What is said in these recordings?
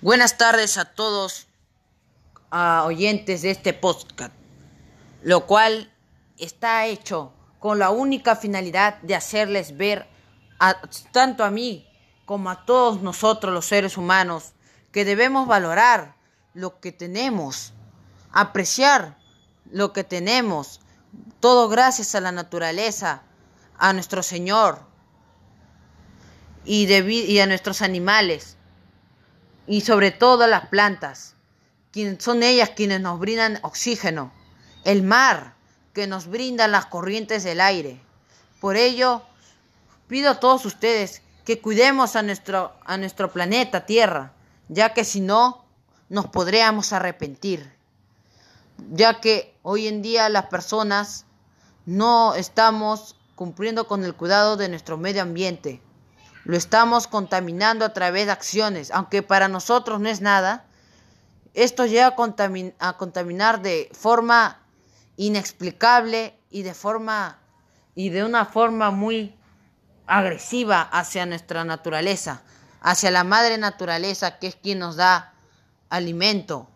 Buenas tardes a todos a oyentes de este podcast, lo cual está hecho con la única finalidad de hacerles ver tanto a mí como a todos nosotros los seres humanos que debemos valorar lo que tenemos, apreciar lo que tenemos, todo gracias a la naturaleza, a nuestro Señor y, y a nuestros animales y sobre todo las plantas, quienes son ellas quienes nos brindan oxígeno, el mar que nos brinda las corrientes del aire. Por ello, pido a todos ustedes que cuidemos a nuestro, a nuestro planeta Tierra, ya que si no, nos podríamos arrepentir, ya que hoy en día las personas no estamos cumpliendo con el cuidado de nuestro medio ambiente. Lo estamos contaminando a través de acciones, aunque para nosotros no es nada. Esto llega a, contaminar de forma inexplicable y de forma y de una forma muy agresiva hacia nuestra naturaleza, hacia la madre naturaleza que es quien nos da alimento,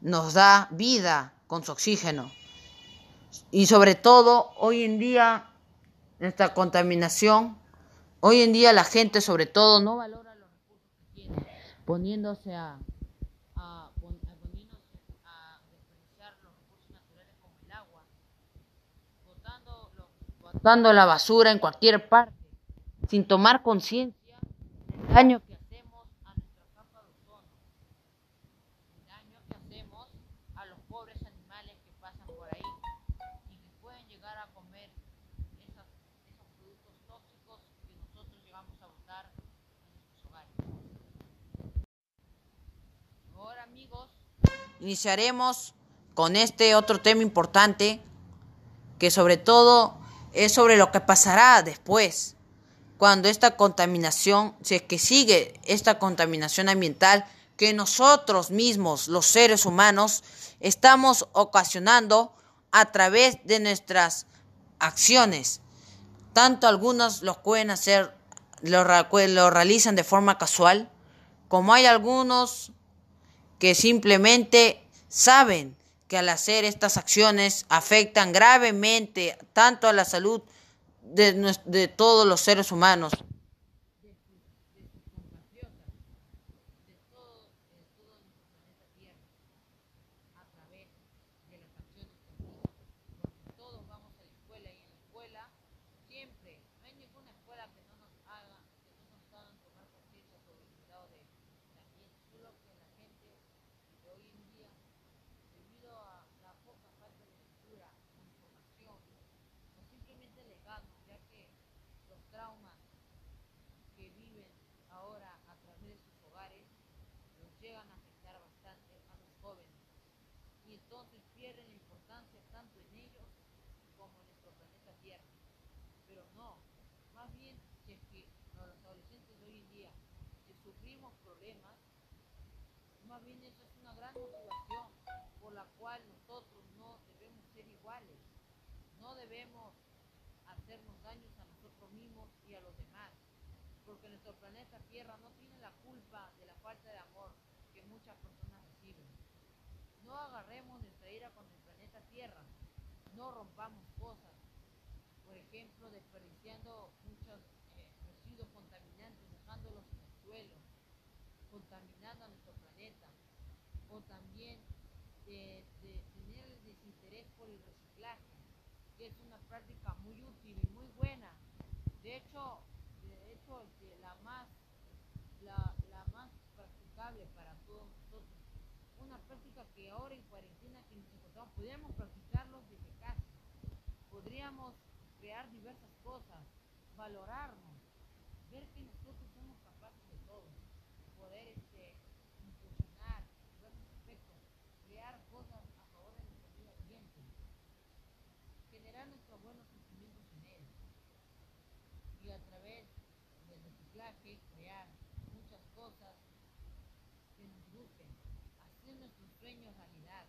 nos da vida con su oxígeno. Y sobre todo, hoy en día, nuestra contaminación Hoy en día la gente sobre todo no valora los recursos que tiene, poniéndose a, a, poniéndose a desperdiciar los recursos naturales como el agua, botando, botando la basura en cualquier parte, sin tomar conciencia del daño que iniciaremos con este otro tema importante que sobre todo es sobre lo que pasará después cuando esta contaminación, si es que sigue esta contaminación ambiental que nosotros mismos, los seres humanos, estamos ocasionando a través de nuestras acciones. Tanto algunos los pueden hacer, lo, lo realizan de forma casual, como hay algunos que simplemente saben que al hacer estas acciones afectan gravemente tanto a la salud de, todos los seres humanos. siempre. No hay ninguna escuela que no nos haga, que no nos hagan tomar conciencia sobre el cuidado de, la gente. Solo que la gente de hoy en día, debido a la poca falta de lectura, información, o simplemente legado, ya que los traumas que viven ahora a través de sus hogares los llegan a afectar bastante a los jóvenes. Y entonces pierden la importancia tanto en ellos como en nuestro planeta Tierra pero no. Más bien, si es que los adolescentes de hoy en día, si sufrimos problemas, más bien es una gran motivación por la cual nosotros no debemos ser iguales, no debemos hacernos daños a nosotros mismos y a los demás, porque nuestro planeta Tierra no tiene la culpa de la falta de amor que muchas personas reciben. No agarremos nuestra ira con el planeta Tierra, no rompamos cosas, por ejemplo, desperdiciando muchos eh, residuos contaminantes, dejándolos en el suelo, contaminando a nuestro planeta, o también de, tener el desinterés por el reciclaje, que es una práctica muy útil y muy buena. De hecho, de hecho la más la, más practicable para todos nosotros. Una práctica que ahora en cuarentena que nos encontramos, podríamos practicarlo desde casa. Podríamos crear diversas cosas, valorarnos, ver que nosotros somos capaces de todo, poder este, impulsionar diversos aspectos, crear cosas a favor de nuestro medio ambiente, generar nuestros buenos sentimientos en él y a través del reciclaje crear muchas cosas que nos gusten, hacer sueños realidad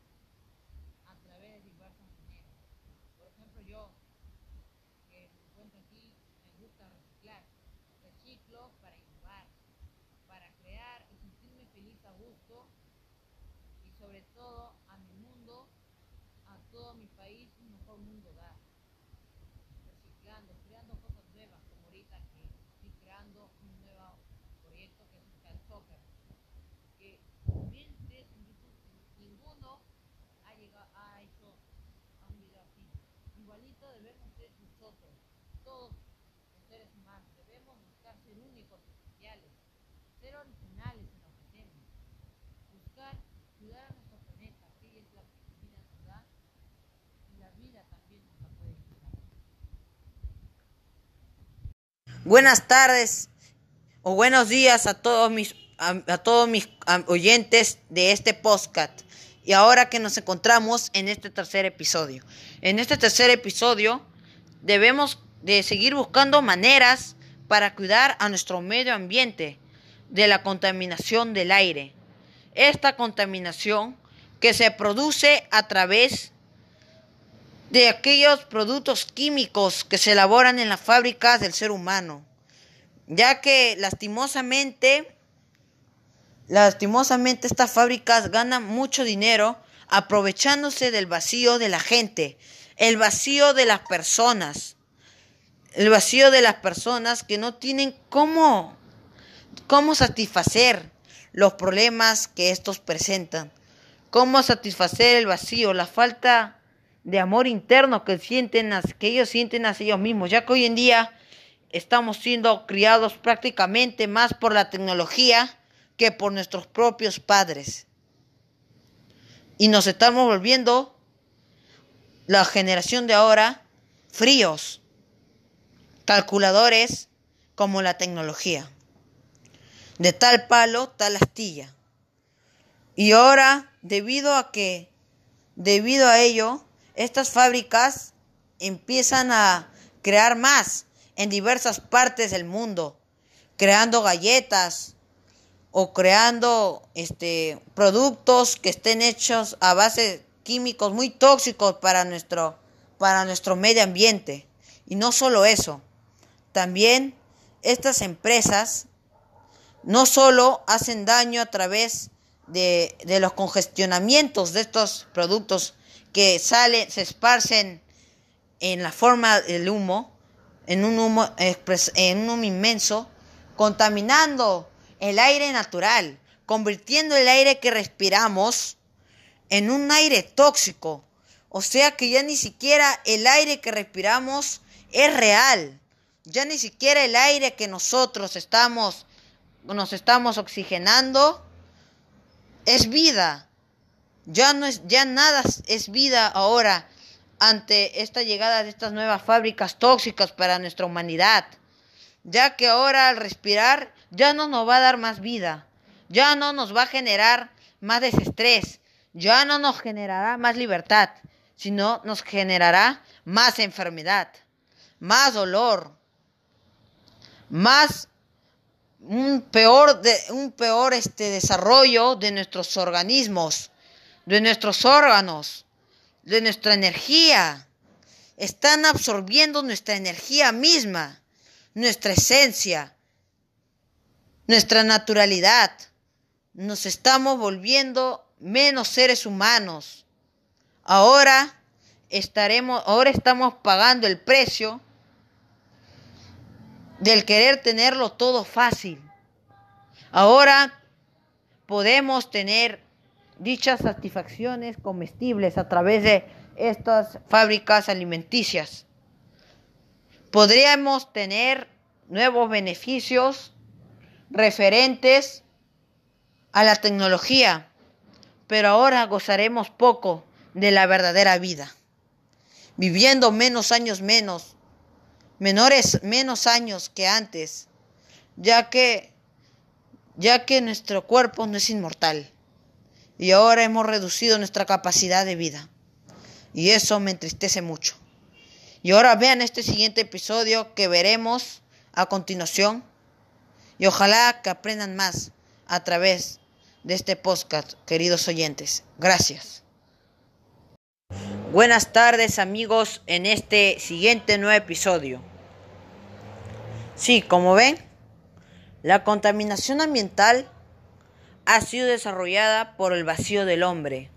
a través de diversas maneras. Por ejemplo, yo aquí, me gusta reciclar. Reciclo para innovar, para crear y sentirme feliz a gusto. sobre todo a mi mundo, a todo mi país, un mejor mundo dar. Reciclando, creando cosas nuevas, como ahorita que estoy creando un nuevo proyecto que es el Soccer. Que miren ustedes en YouTube, ninguno ha, llegado, ha hecho a un video así. Igualito debemos ser nosotros, todos los seres humanos. Debemos buscar ser únicos, especiales, ser originales en lo que hacemos. Buscar cuidar a nuestro planeta, que es la vida nos da y la vida también nos la puede quitar. Buenas tardes o buenos días a todos mis a, a todos mis oyentes de este podcast. Y ahora que nos encontramos en este tercer episodio. En este tercer episodio debemos de seguir buscando maneras para cuidar a nuestro medio ambiente de la contaminación del aire. Esta contaminación que se produce a través de aquellos productos químicos que se elaboran en las fábricas del ser humano, ya que lastimosamente, lastimosamente estas fábricas ganan mucho dinero aprovechándose del vacío de la gente, el vacío de las personas, el vacío de las personas que no tienen cómo, cómo satisfacer los problemas que estos presentan, cómo satisfacer el vacío, la falta de amor interno que sienten, que ellos sienten hacia ellos mismos, ya que hoy en día estamos siendo criados prácticamente más por la tecnología que por nuestros propios padres. Y nos estamos volviendo la generación de ahora fríos, calculadores como la tecnología. De tal palo, tal astilla. Y ahora, debido a que, debido a ello, estas fábricas empiezan a crear más en diversas partes del mundo, creando galletas o creando este productos que estén hechos a base químicos muy tóxicos para nuestro para nuestro medio ambiente. Y no solo eso, también estas empresas no solo hacen daño a través de, de los congestionamientos de estos productos que salen, se esparcen en la forma del humo, en un humo, en un humo inmenso, contaminando el aire natural, convirtiendo el aire que respiramos en un aire tóxico. O sea que ya ni siquiera el aire que respiramos es real. Ya ni siquiera el aire que nosotros estamos nos estamos oxigenando es vida. Ya no es ya nada es vida ahora ante esta llegada de estas nuevas fábricas tóxicas para nuestra humanidad. Ya que ahora al respirar ya no nos va a dar más vida. Ya no nos va a generar más desestrés. Ya no nos generará más libertad, sino nos generará más enfermedad, más dolor, más un peor de, un peor este desarrollo de nuestros organismos, de nuestros órganos, de nuestra energía. Están absorbiendo nuestra energía misma, nuestra esencia, nuestra naturalidad. Nos estamos volviendo menos seres humanos. Ahora estaremos ahora estamos pagando el precio del querer tenerlo todo fácil. Ahora podemos tener dichas satisfacciones comestibles a través de estas fábricas alimenticias. Podríamos tener nuevos beneficios referentes a la tecnología, pero ahora gozaremos poco de la verdadera vida, viviendo menos años menos, menores menos años que antes, ya que ya que nuestro cuerpo no es inmortal y ahora hemos reducido nuestra capacidad de vida. Y eso me entristece mucho. Y ahora vean este siguiente episodio que veremos a continuación y ojalá que aprendan más a través de este podcast, queridos oyentes. Gracias. Buenas tardes amigos en este siguiente nuevo episodio. Sí, como ven, la contaminación ambiental ha sido desarrollada por el vacío del hombre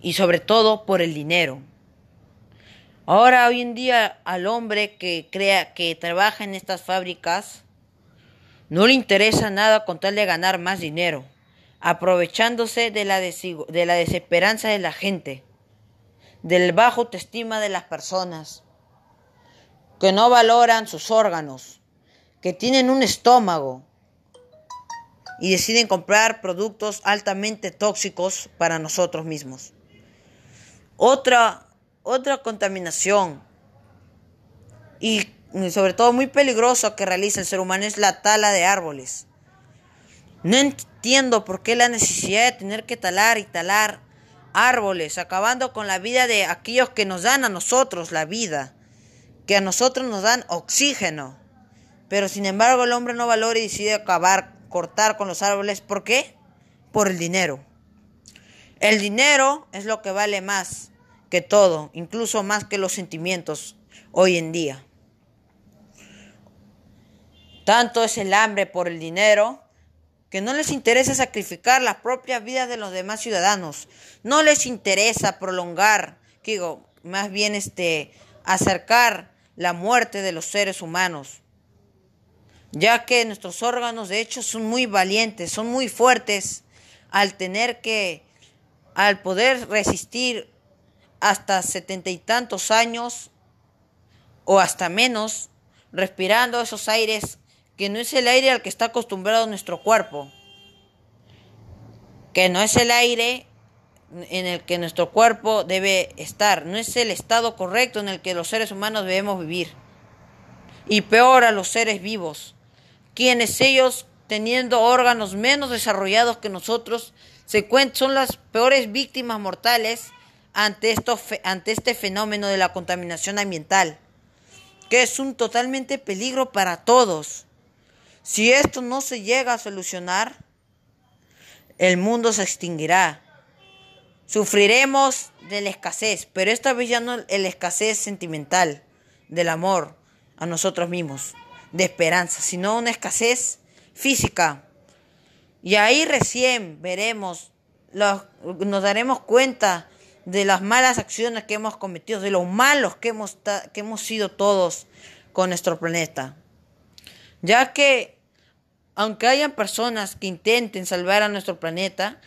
y sobre todo por el dinero. Ahora, hoy en día, al hombre que crea que trabaja en estas fábricas, no le interesa nada con tal de ganar más dinero, aprovechándose de la, de la desesperanza de la gente, del bajo autoestima de las personas, que no valoran sus órganos, que tienen un estómago y deciden comprar productos altamente tóxicos para nosotros mismos. Otra, otra contaminación y sobre todo muy peligrosa que realiza el ser humano es la tala de árboles. No entiendo por qué la necesidad de tener que talar y talar árboles, acabando con la vida de aquellos que nos dan a nosotros la vida, que a nosotros nos dan oxígeno. Pero sin embargo el hombre no valora y decide acabar, cortar con los árboles. ¿Por qué? Por el dinero. El dinero es lo que vale más que todo, incluso más que los sentimientos hoy en día. Tanto es el hambre por el dinero que no les interesa sacrificar las propias vidas de los demás ciudadanos. No les interesa prolongar, digo, más bien este acercar la muerte de los seres humanos. Ya que nuestros órganos de hecho son muy valientes, son muy fuertes al tener que al poder resistir hasta setenta y tantos años o hasta menos respirando esos aires que no es el aire al que está acostumbrado nuestro cuerpo, que no es el aire en el que nuestro cuerpo debe estar, no es el estado correcto en el que los seres humanos debemos vivir. Y peor a los seres vivos, quienes ellos, teniendo órganos menos desarrollados que nosotros, se son las peores víctimas mortales ante, esto, ante este fenómeno de la contaminación ambiental, que es un totalmente peligro para todos. Si esto no se llega a solucionar, el mundo se extinguirá. Sufriremos de la escasez, pero esta vez ya no la escasez sentimental, del amor a nosotros mismos, de esperanza, sino una escasez física. Y ahí recién veremos, nos daremos cuenta de las malas acciones que hemos cometido, de lo malos que hemos, que hemos sido todos con nuestro planeta. Ya que aunque hayan personas que intenten salvar a nuestro planeta,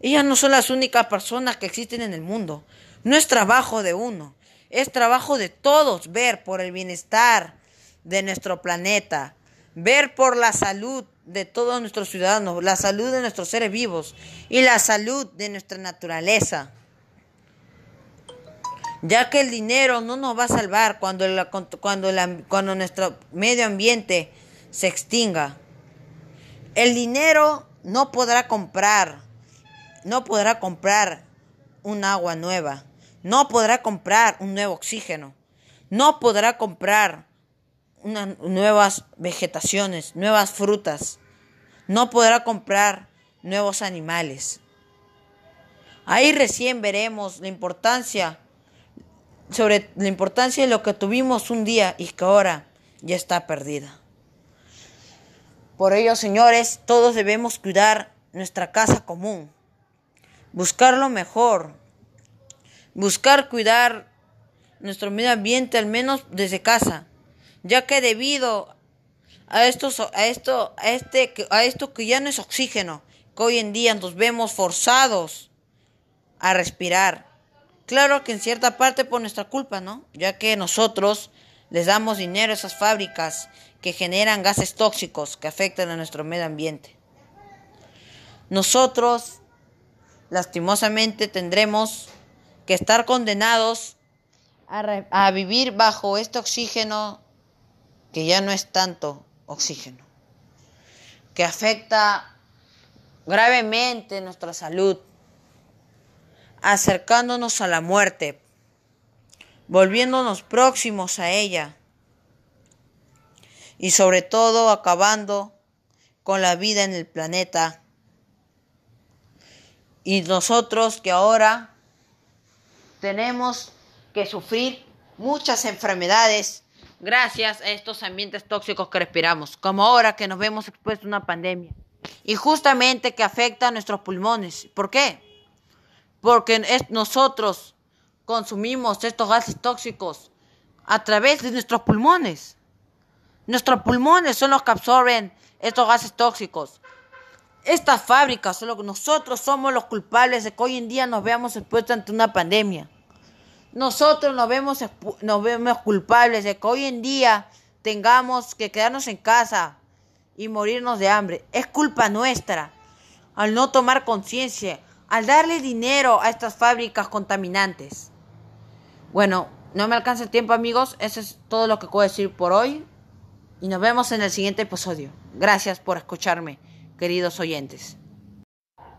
ellas no son las únicas personas que existen en el mundo. No es trabajo de uno, es trabajo de todos ver por el bienestar de nuestro planeta, ver por la salud de todos nuestros ciudadanos, la salud de nuestros seres vivos y la salud de nuestra naturaleza. Ya que el dinero no nos va a salvar cuando, cuando, cuando nuestro medio ambiente se extinga. El dinero no podrá comprar, no podrá comprar un agua nueva, no podrá comprar un nuevo oxígeno, no podrá comprar nuevas vegetaciones, nuevas frutas, no podrá comprar nuevos animales. Ahí recién veremos la importancia sobre la importancia de lo que tuvimos un día y que ahora ya está perdida. Por ello, señores, todos debemos cuidar nuestra casa común, buscar lo mejor, buscar cuidar nuestro medio ambiente al menos desde casa, ya que debido a estos, a esto, a este, a esto que ya no es oxígeno, que hoy en día nos vemos forzados a respirar. Claro que en cierta parte por nuestra culpa, ¿no? Ya que nosotros les damos dinero a esas fábricas que generan gases tóxicos que afectan a nuestro medio ambiente. Nosotros, lastimosamente, tendremos que estar condenados a, vivir bajo este oxígeno que ya no es tanto oxígeno, que afecta gravemente nuestra salud, acercándonos a la muerte, volviéndonos próximos a ella y sobre todo acabando con la vida en el planeta. Y nosotros que ahora tenemos que sufrir muchas enfermedades gracias a estos ambientes tóxicos que respiramos, como ahora que nos vemos expuestos a una pandemia. y justamente que afecta a nuestros pulmones. ¿Por qué? Porque nosotros consumimos estos gases tóxicos a través de nuestros pulmones. Nuestros pulmones son los que absorben estos gases tóxicos. Estas fábricas, solo nosotros somos los culpables de que hoy en día nos veamos expuestos ante una pandemia. Nosotros nos vemos culpables de que hoy en día tengamos que quedarnos en casa y morirnos de hambre. Es culpa nuestra al no tomar conciencia, al darle dinero a estas fábricas contaminantes. Bueno, no me alcanza el tiempo amigos, eso es todo lo que puedo decir por hoy y nos vemos en el siguiente episodio. Gracias por escucharme, queridos oyentes.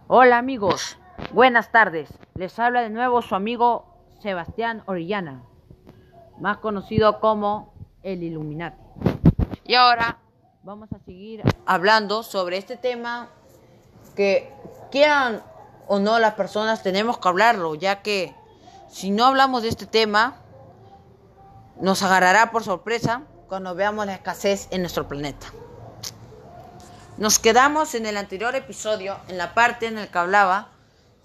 Hola amigos, buenas tardes. Les habla de nuevo su amigo Sebastián Orellana, más conocido como el Illuminati. Y ahora vamos a seguir hablando sobre este tema que quieran o no las personas tenemos que hablarlo, ya que si no hablamos de este tema, nos agarrará por sorpresa cuando veamos la escasez en nuestro planeta. Nos quedamos en el anterior episodio, en la parte en la que hablaba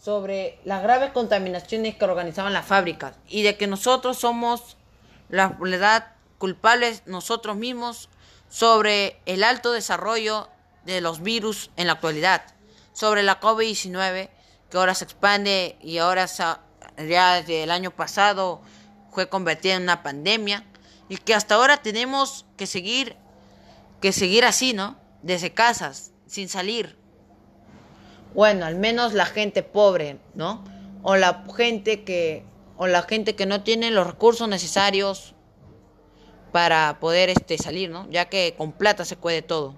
sobre las graves contaminaciones que organizaban las fábricas y de que nosotros somos la verdad culpables nosotros mismos sobre el alto desarrollo de los virus en la actualidad, sobre la COVID-19 que ahora se expande y ahora ya desde el año pasado fue convertida en una pandemia y que hasta ahora tenemos que seguir que seguir así, ¿no? Desde casas, sin salir. Bueno, al menos la gente pobre, ¿no? O la gente que o la gente que no tiene los recursos necesarios para poder este salir, ¿no? Ya que con plata se puede todo.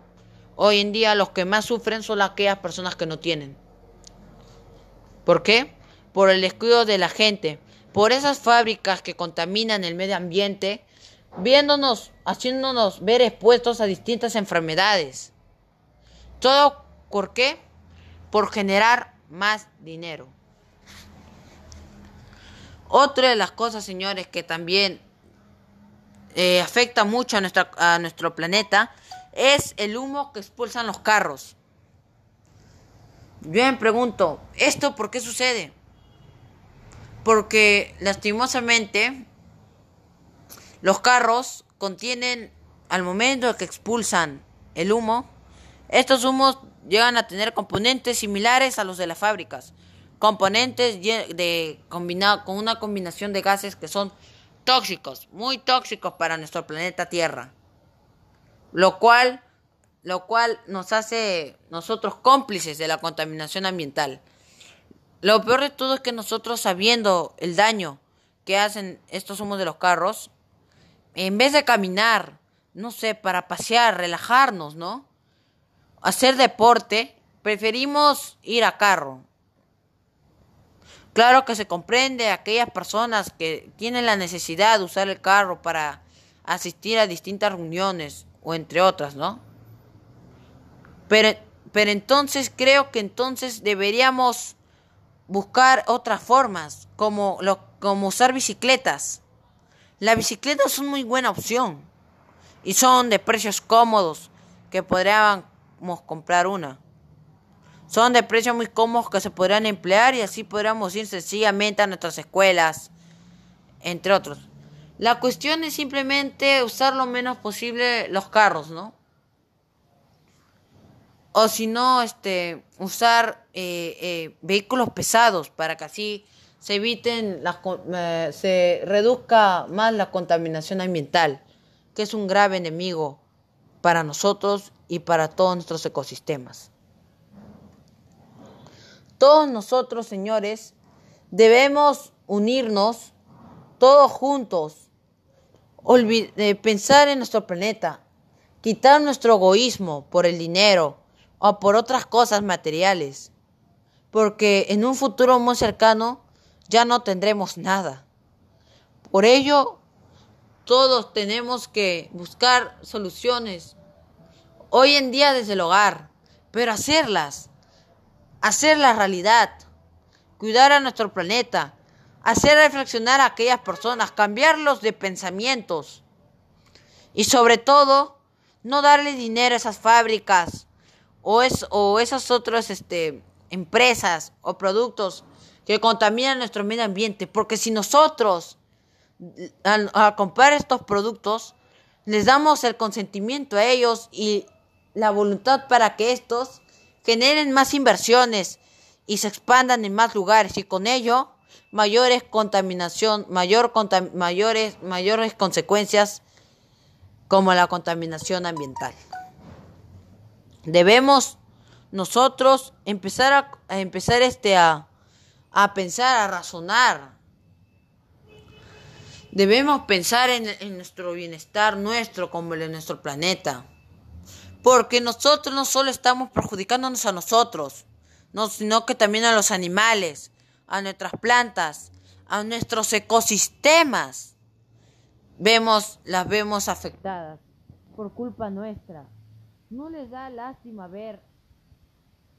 Hoy en día los que más sufren son aquellas personas que no tienen. ¿Por qué? Por el descuido de la gente, por esas fábricas que contaminan el medio ambiente viéndonos, haciéndonos ver expuestos a distintas enfermedades. ¿Todo por qué? Por generar más dinero. Otra de las cosas, señores, que también eh, afecta mucho a, nuestro planeta es el humo que expulsan los carros. Yo me pregunto, ¿esto por qué sucede? Porque lastimosamente los carros contienen, al momento que expulsan el humo, estos humos llegan a tener componentes similares a los de las fábricas. Componentes de combinado con una combinación de gases que son tóxicos, muy tóxicos para nuestro planeta Tierra. Lo cual lo cual nos hace nosotros cómplices de la contaminación ambiental. Lo peor de todo es que nosotros sabiendo el daño que hacen estos humos de los carros, en vez de caminar, no sé, para pasear, relajarnos, ¿no? Hacer deporte, preferimos ir a carro. Claro que se comprende a aquellas personas que tienen la necesidad de usar el carro para asistir a distintas reuniones o entre otras, ¿no? Pero, pero entonces creo que entonces deberíamos buscar otras formas, como, como usar bicicletas. Las bicicletas son muy buena opción y son de precios cómodos que podríamos comprar una. Son de precios muy cómodos que se podrían emplear y así podríamos ir sencillamente a nuestras escuelas, entre otros. La cuestión es simplemente usar lo menos posible los carros, ¿no? O si no, este, usar eh, eh, vehículos pesados para que así se eviten, eh, se reduzca más la contaminación ambiental, que es un grave enemigo para nosotros y para todos nuestros ecosistemas. Todos nosotros, señores, debemos unirnos todos juntos, pensar en nuestro planeta, quitar nuestro egoísmo por el dinero o por otras cosas materiales, porque en un futuro muy cercano ya no tendremos nada. Por ello, todos tenemos que buscar soluciones hoy en día desde el hogar, pero hacerlas, hacerlas realidad, cuidar a nuestro planeta, hacer reflexionar a aquellas personas, cambiarlos de pensamientos y sobre todo no darle dinero a esas fábricas o, es, o esas otras este, empresas o productos que contaminan nuestro medio ambiente. Porque si nosotros, al, comprar estos productos, les damos el consentimiento a ellos y la voluntad para que estos generen más inversiones y se expandan en más lugares y con ello mayores contaminación, mayor mayores, mayores consecuencias como la contaminación ambiental. Debemos nosotros empezar a, empezar este a, a, pensar, a razonar. Debemos pensar en, en nuestro bienestar nuestro como el de nuestro planeta. Porque nosotros no solo estamos perjudicándonos a nosotros, no, sino que también a los animales, a nuestras plantas, a nuestros ecosistemas. Vemos, las vemos afectadas por culpa nuestra. No les da lástima ver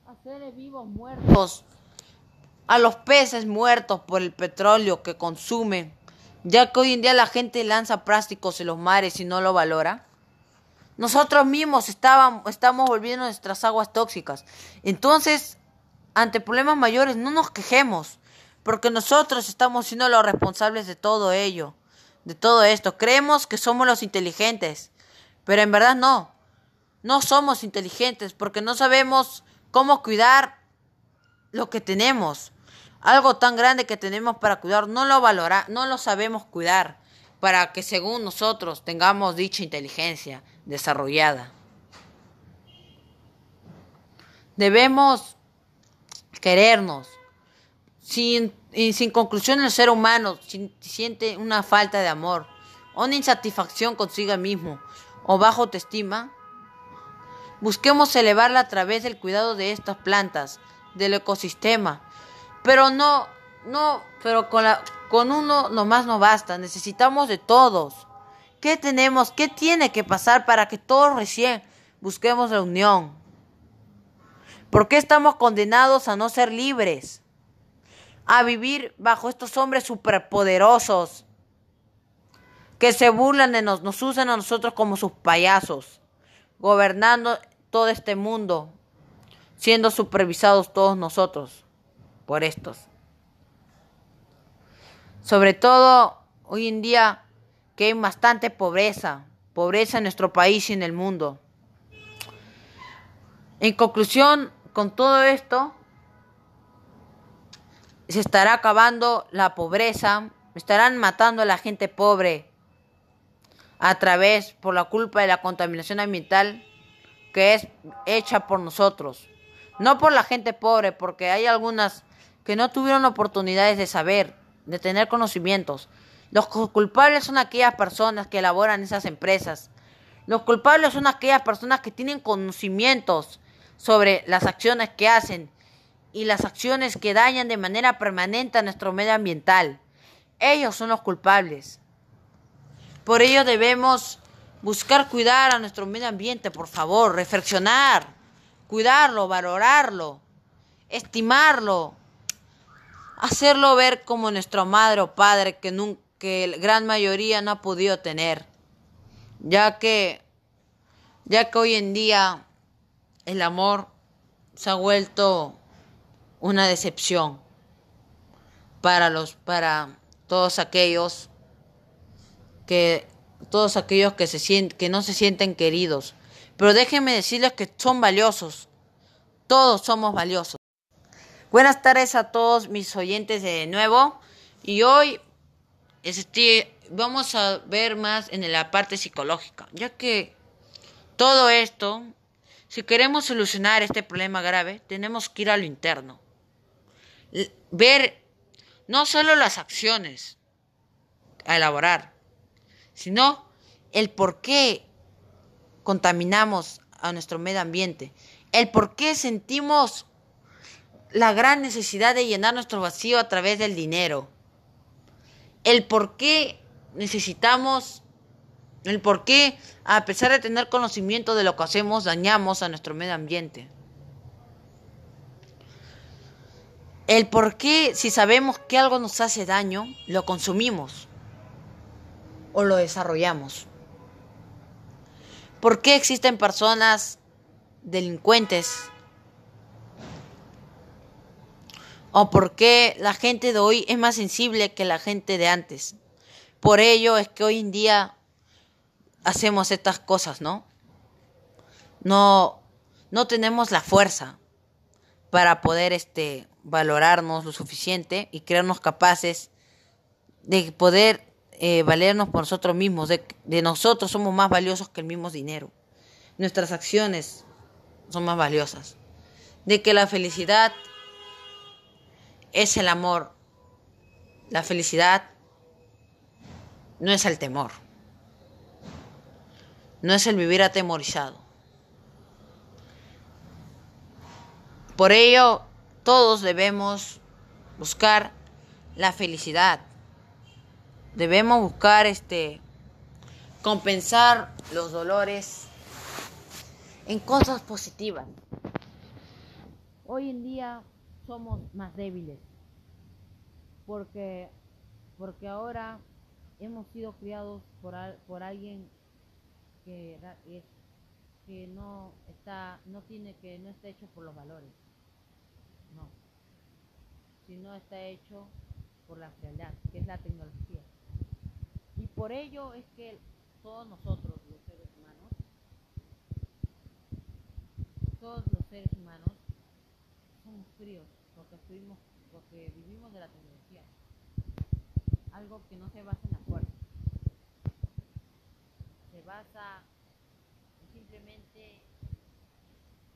a seres vivos muertos, a los peces muertos por el petróleo que consumen, ya que hoy en día la gente lanza plásticos en los mares y no lo valora. Nosotros mismos estábamos, estamos volviendo nuestras aguas tóxicas. Entonces, ante problemas mayores, no nos quejemos, porque nosotros estamos siendo los responsables de todo ello, de todo esto. Creemos que somos los inteligentes, pero en verdad no. No somos inteligentes porque no sabemos cómo cuidar lo que tenemos. Algo tan grande que tenemos para cuidar, no lo valora, no lo sabemos cuidar para que según nosotros tengamos dicha inteligencia desarrollada. Debemos querernos. Sin, sin conclusión el ser humano siente una falta de amor, una insatisfacción consigo mismo o bajo autoestima. Busquemos elevarla a través del cuidado de estas plantas, del ecosistema, pero no, no, pero con la, con uno nomás no basta, necesitamos de todos. ¿Qué tenemos? ¿Qué tiene que pasar para que todos recién busquemos la unión? ¿Por qué estamos condenados a no ser libres? A vivir bajo estos hombres superpoderosos que se burlan de nos, nos usan a nosotros como sus payasos, gobernando todo este mundo, siendo supervisados todos nosotros por estos. Sobre todo hoy en día que hay bastante pobreza, pobreza en nuestro país y en el mundo. En conclusión, con todo esto, se estará acabando la pobreza, estarán matando a la gente pobre a través, por la culpa de la contaminación ambiental que es hecha por nosotros. No por la gente pobre, porque hay algunas que no tuvieron oportunidades de saber de tener conocimientos. Los culpables son aquellas personas que elaboran esas empresas. Los culpables son aquellas personas que tienen conocimientos sobre las acciones que hacen y las acciones que dañan de manera permanente a nuestro medio ambiental. Ellos son los culpables. Por ello debemos buscar cuidar a nuestro medio ambiente, por favor, reflexionar, cuidarlo, valorarlo, estimarlo, hacerlo ver como nuestro madre o padre que, nunca, que gran mayoría no ha podido tener, ya que, ya que hoy en día el amor se ha vuelto una decepción para los para todos aquellos que todos aquellos que se sienten que no se sienten queridos. Pero déjenme decirles que son valiosos. Todos somos valiosos. Buenas tardes a todos mis oyentes de nuevo. Y hoy este, vamos a ver más en la parte psicológica, ya que todo esto, si queremos solucionar este problema grave, tenemos que ir a lo interno, ver no solo las acciones a elaborar, sino el por qué contaminamos a nuestro medio ambiente, el por qué sentimos la gran necesidad de llenar nuestro vacío a través del dinero. El por qué necesitamos, el por qué, a pesar de tener conocimiento de lo que hacemos, dañamos a nuestro medio ambiente. El por qué, si sabemos que algo nos hace daño, lo consumimos o lo desarrollamos. ¿Por qué existen personas delincuentes? ¿O por qué la gente de hoy es más sensible que la gente de antes? Por ello es que hoy en día hacemos estas cosas, ¿no? No, no tenemos la fuerza para poder este, valorarnos lo suficiente y creernos capaces de poder eh, valernos por nosotros mismos, de, de nosotros somos más valiosos que el mismo dinero. Nuestras acciones son más valiosas. De que la felicidad es el amor. La felicidad no es el temor. No es el vivir atemorizado. Por ello, todos debemos buscar la felicidad. Debemos buscar este compensar los dolores en cosas positivas. Hoy en día somos más débiles porque porque ahora hemos sido criados por, por alguien que que no está no tiene que no está hecho por los valores no sino está hecho por la frialdad que es la tecnología y por ello es que todos nosotros los seres humanos todos los seres humanos somos fríos porque estuvimos porque vivimos de la tecnología algo que no se basa en la fuerza se basa simplemente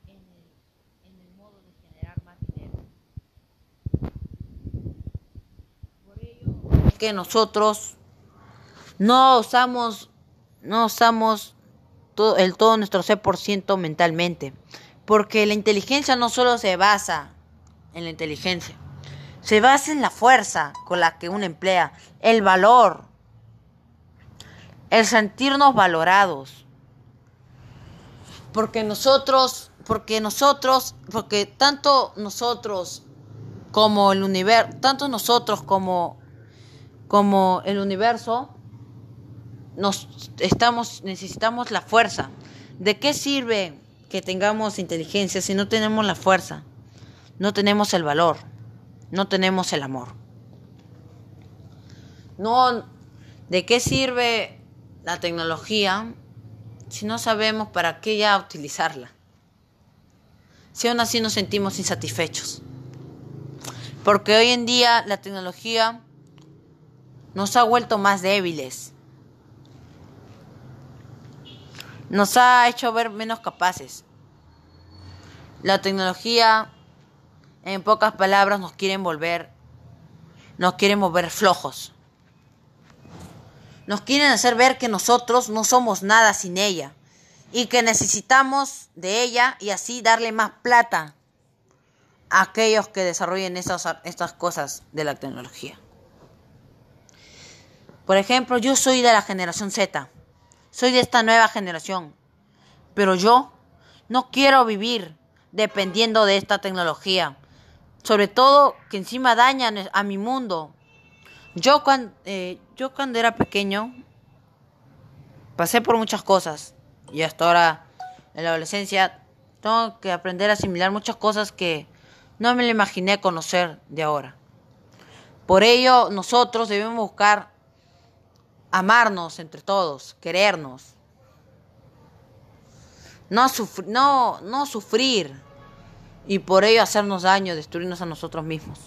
en el, en el modo de generar más dinero. Por ello que nosotros no usamos, no usamos todo, el todo nuestro ser por ciento mentalmente. Porque la inteligencia no solo se basa en la inteligencia, se basa en la fuerza con la que uno emplea, el valor, el sentirnos valorados porque nosotros, porque nosotros, porque tanto nosotros como el universo, tanto nosotros como, como el universo, nos estamos, necesitamos la fuerza. ¿De qué sirve que tengamos inteligencia si no tenemos la fuerza? No tenemos el valor, no tenemos el amor. No, ¿de qué sirve la tecnología si no sabemos para qué ya utilizarla? Si aún así nos sentimos insatisfechos. Porque hoy en día la tecnología nos ha vuelto más débiles. Nos ha hecho ver menos capaces. La tecnología, en pocas palabras, nos quiere volver, nos quieren volver flojos. Nos quieren hacer ver que nosotros no somos nada sin ella y que necesitamos de ella y así darle más plata a aquellos que desarrollen esas, estas cosas de la tecnología. Por ejemplo, yo soy de la generación Z, soy de esta nueva generación, pero yo no quiero vivir dependiendo de esta tecnología, sobre todo que encima dañan a mi mundo, yo cuando, eh, yo cuando era pequeño pasé por muchas cosas. Y hasta ahora en la adolescencia tengo que aprender a asimilar muchas cosas que no me lo imaginé conocer de ahora. Por ello nosotros debemos buscar amarnos entre todos, querernos, no, sufrir y por ello hacernos daño, destruirnos a nosotros mismos.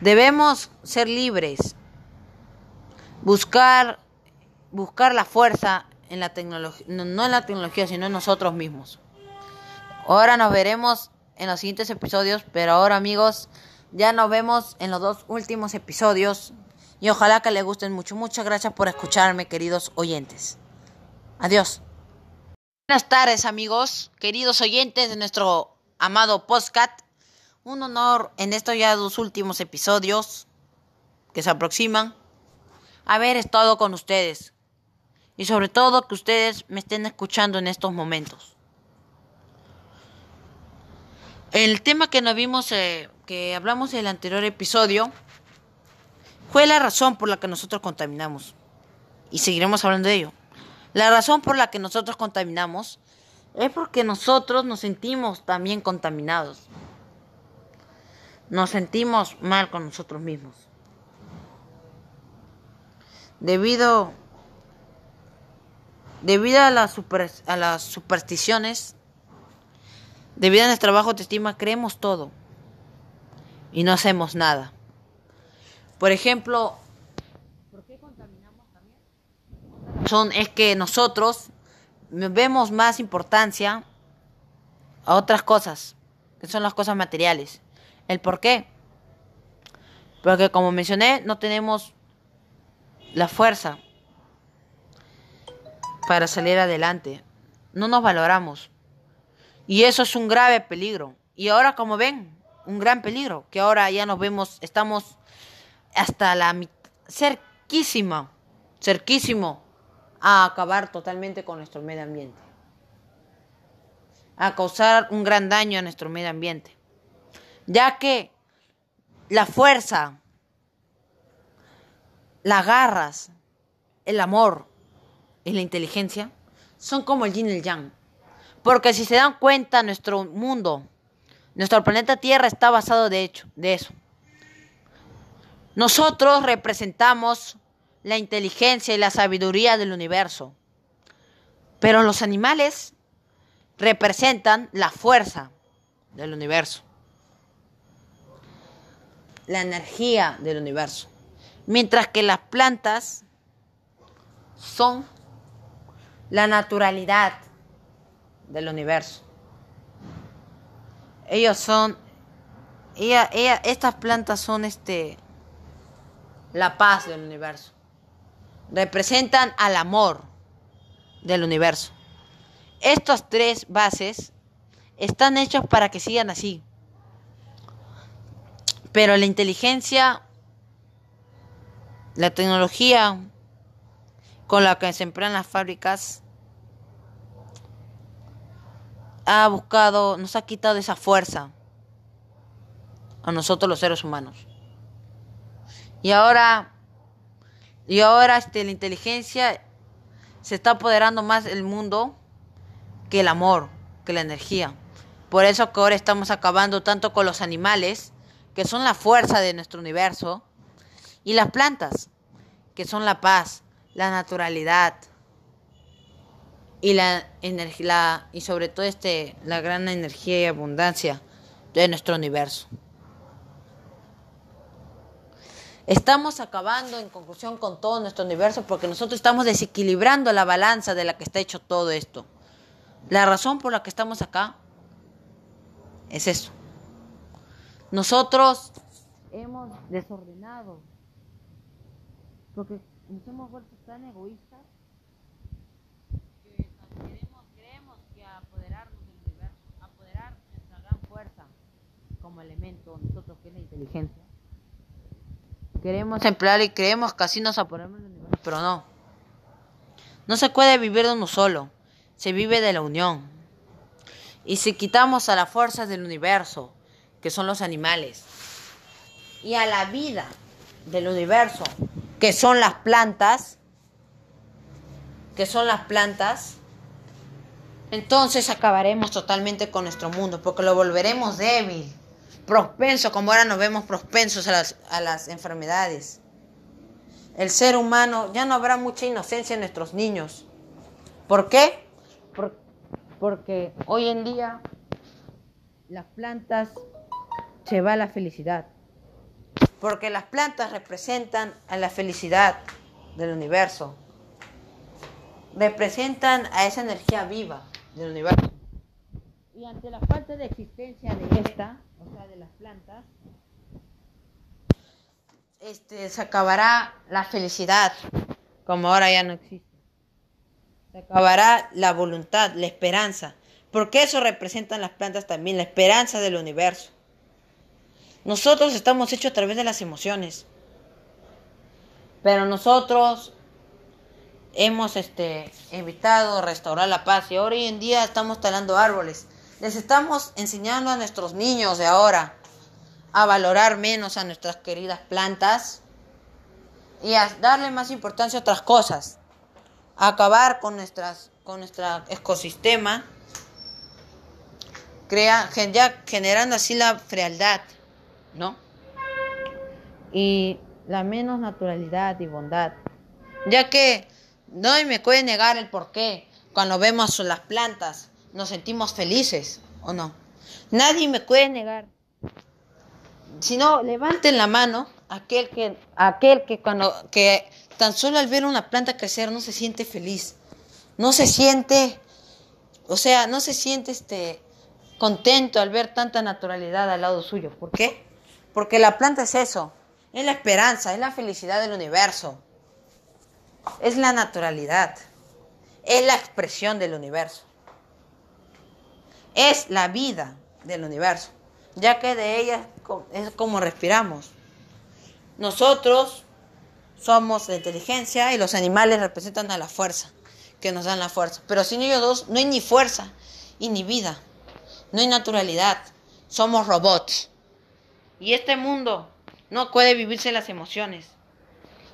Debemos ser libres, buscar, buscar la fuerza en la tecnología, no, en la tecnología, sino en nosotros mismos. Ahora nos veremos en los siguientes episodios, pero ahora amigos, ya nos vemos en los dos últimos episodios y ojalá que les gusten mucho. Muchas gracias por escucharme, queridos oyentes. Adiós. Buenas tardes, amigos, queridos oyentes de nuestro amado podcast un honor en estos ya dos últimos episodios que se aproximan haber estado con ustedes y sobre todo que ustedes me estén escuchando en estos momentos. El tema que nos vimos, eh, que hablamos en el anterior episodio, fue la razón por la que nosotros contaminamos. Y seguiremos hablando de ello. La razón por la que nosotros contaminamos Es porque nosotros nos sentimos también contaminados. Nos sentimos mal con nosotros mismos. Debido, debido a, las supersticiones, debido a nuestro bajo autoestima, creemos todo y no hacemos nada. Por ejemplo, ¿por qué contaminamos también? Son, es que nosotros vemos más importancia a otras cosas, que son las cosas materiales. ¿El por qué? Porque como mencioné, no tenemos la fuerza para salir adelante. No nos valoramos. Y eso es un grave peligro. Y ahora, como ven, un gran peligro, que ahora ya nos vemos, estamos hasta la cerquísima, cerquísimo a acabar totalmente con nuestro medio ambiente. A causar un gran daño a nuestro medio ambiente. Ya que la fuerza, las garras, el amor y la inteligencia son como el yin y el yang. Porque si se dan cuenta, nuestro mundo, nuestro planeta Tierra está basado de hecho, de eso. Nosotros representamos la inteligencia y la sabiduría del universo. Pero los animales representan la fuerza del universo. La energía del universo. Mientras que las plantas son la naturalidad del universo. Ellos son, estas plantas son este, la paz del universo. Representan al amor del universo. Estas tres bases están hechas para que sigan así. Pero la inteligencia, la tecnología con la que se emplean las fábricas ha buscado, nos ha quitado esa fuerza a nosotros los seres humanos. Y ahora, y ahora este, la inteligencia se está apoderando más del mundo que el amor, que la energía. Por eso que ahora estamos acabando tanto con los animales, que son la fuerza de nuestro universo, y las plantas, que son la paz, la naturalidad y la energía y sobre todo este la gran energía y abundancia de nuestro universo. Estamos acabando en conclusión con todo nuestro universo porque nosotros estamos desequilibrando la balanza de la que está hecho todo esto. La razón por la que estamos acá es eso. Nosotros hemos desordenado porque nos hemos vuelto tan egoístas que queremos, creemos que apoderarnos del universo, apoderar nuestra gran fuerza como elemento, nosotros que es la inteligencia, queremos emplear y creemos que así nos apoderamos del universo, pero no. No se puede vivir de uno solo, se vive de la unión. Y si quitamos a las fuerzas del universo, que son los animales, y a la vida del universo, que son las plantas, que son las plantas, entonces acabaremos totalmente con nuestro mundo, porque lo volveremos débil, propenso, como ahora nos vemos propensos a las, a las enfermedades. El ser humano, ya no habrá mucha inocencia en nuestros niños. ¿Por qué? porque hoy en día las plantas se va la felicidad. Porque las plantas representan a la felicidad del universo. Representan a esa energía viva del universo. Y ante la falta de existencia de esta, de las plantas, este, se acabará la felicidad, como ahora ya no existe. Se acabará la voluntad, la esperanza, porque eso representan las plantas también, la esperanza del universo. Nosotros estamos hechos a través de las emociones. Pero nosotros hemos este, evitado restaurar la paz y ahora hoy en día estamos talando árboles. Les estamos enseñando a nuestros niños de ahora a valorar menos a nuestras queridas plantas y a darle más importancia a otras cosas. A acabar con, nuestras, con nuestro ecosistema crea, ya generando así la frialdad, ¿no? Y la menos naturalidad y bondad. Ya que no me puede negar el por qué cuando vemos las plantas nos sentimos felices, ¿o no? Nadie me puede negar. Si no, levanten la mano aquel que, aquel que cuando que tan solo al ver una planta crecer no se siente feliz, no se siente, o sea, no se siente este contento al ver tanta naturalidad al lado suyo. ¿Por qué? Porque la planta es eso, es la esperanza, es la felicidad del universo, es la naturalidad, es la expresión del universo, es la vida del universo, ya que de ella es como respiramos. Nosotros somos la inteligencia y los animales representan a la fuerza, que nos dan la fuerza. Pero sin ellos dos no hay ni fuerza y ni vida, no hay naturalidad, somos robots. Y este mundo no puede vivirse las emociones,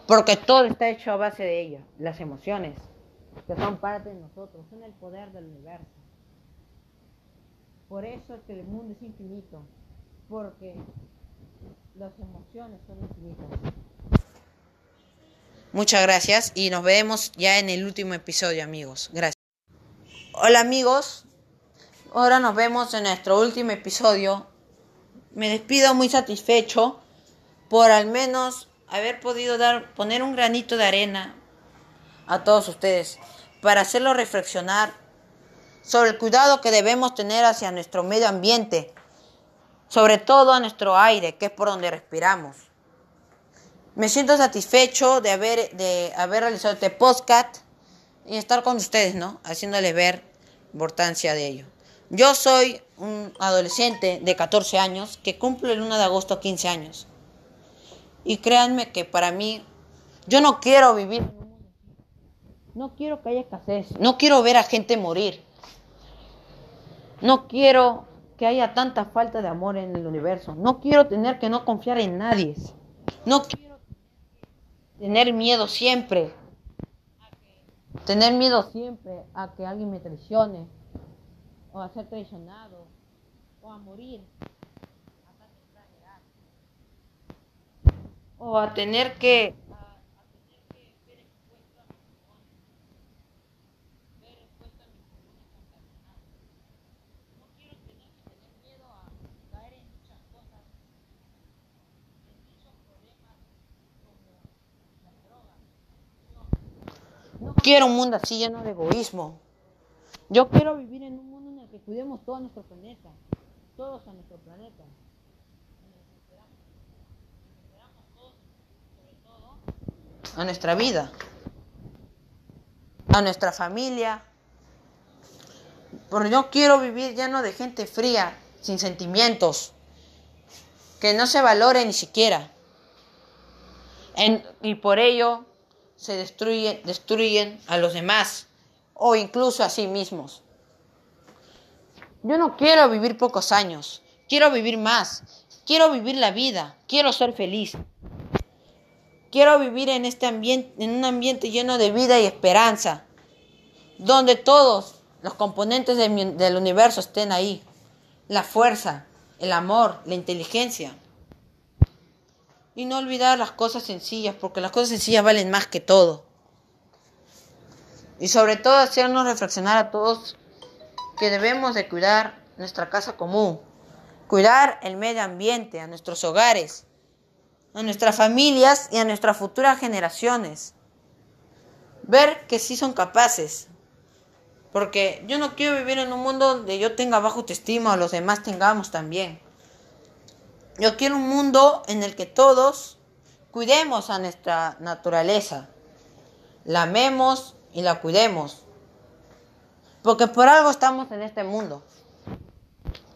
porque todo está hecho a base de ellas, las emociones, que son parte de nosotros, son el poder del universo. Por eso es que el mundo es infinito, porque las emociones son infinitas. Muchas gracias y nos vemos ya en el último episodio, amigos. Gracias. Hola, amigos. Ahora nos vemos en nuestro último episodio. Me despido muy satisfecho por al menos haber podido dar poner un granito de arena a todos ustedes para hacerlo reflexionar sobre el cuidado que debemos tener hacia nuestro medio ambiente sobre todo a nuestro aire, que es por donde respiramos. Me siento satisfecho de haber, de haber realizado este podcast y estar con ustedes, ¿no? Haciéndoles ver la importancia de ello. Yo soy un adolescente de 14 años que cumple el 1 de agosto 15 años. Y créanme que para mí, yo no quiero vivir No quiero que haya escasez. No quiero ver a gente morir. No quiero que haya tanta falta de amor en el universo. No quiero tener que no confiar en nadie. No quiero tener miedo siempre. Tener miedo siempre a que alguien me traicione. O a ser traicionado. O a morir. O a tener que quiero un mundo así lleno de egoísmo. Yo quiero vivir en un mundo en el que cuidemos todo nuestro planeta, todos a nuestro planeta. A nuestra vida, a nuestra familia. Porque yo quiero vivir lleno de gente fría, sin sentimientos, que no se valore ni siquiera. y por ello se destruyen, destruyen a los demás o incluso a sí mismos. Yo no quiero vivir pocos años, quiero vivir más, quiero vivir la vida, quiero ser feliz. Quiero vivir en este ambiente, en un ambiente lleno de vida y esperanza, donde todos los componentes del, del universo estén ahí. La fuerza, el amor, la inteligencia. Y no olvidar las cosas sencillas, porque las cosas sencillas valen más que todo. Y sobre todo hacernos reflexionar a todos que debemos de cuidar nuestra casa común, cuidar el medio ambiente, a nuestros hogares, a nuestras familias y a nuestras futuras generaciones. Ver que sí son capaces. Porque yo no quiero vivir en un mundo donde yo tenga bajo autoestima o los demás tengamos también. Yo quiero un mundo en el que todos cuidemos a nuestra naturaleza, la amemos y la cuidemos. Porque por algo estamos en este mundo.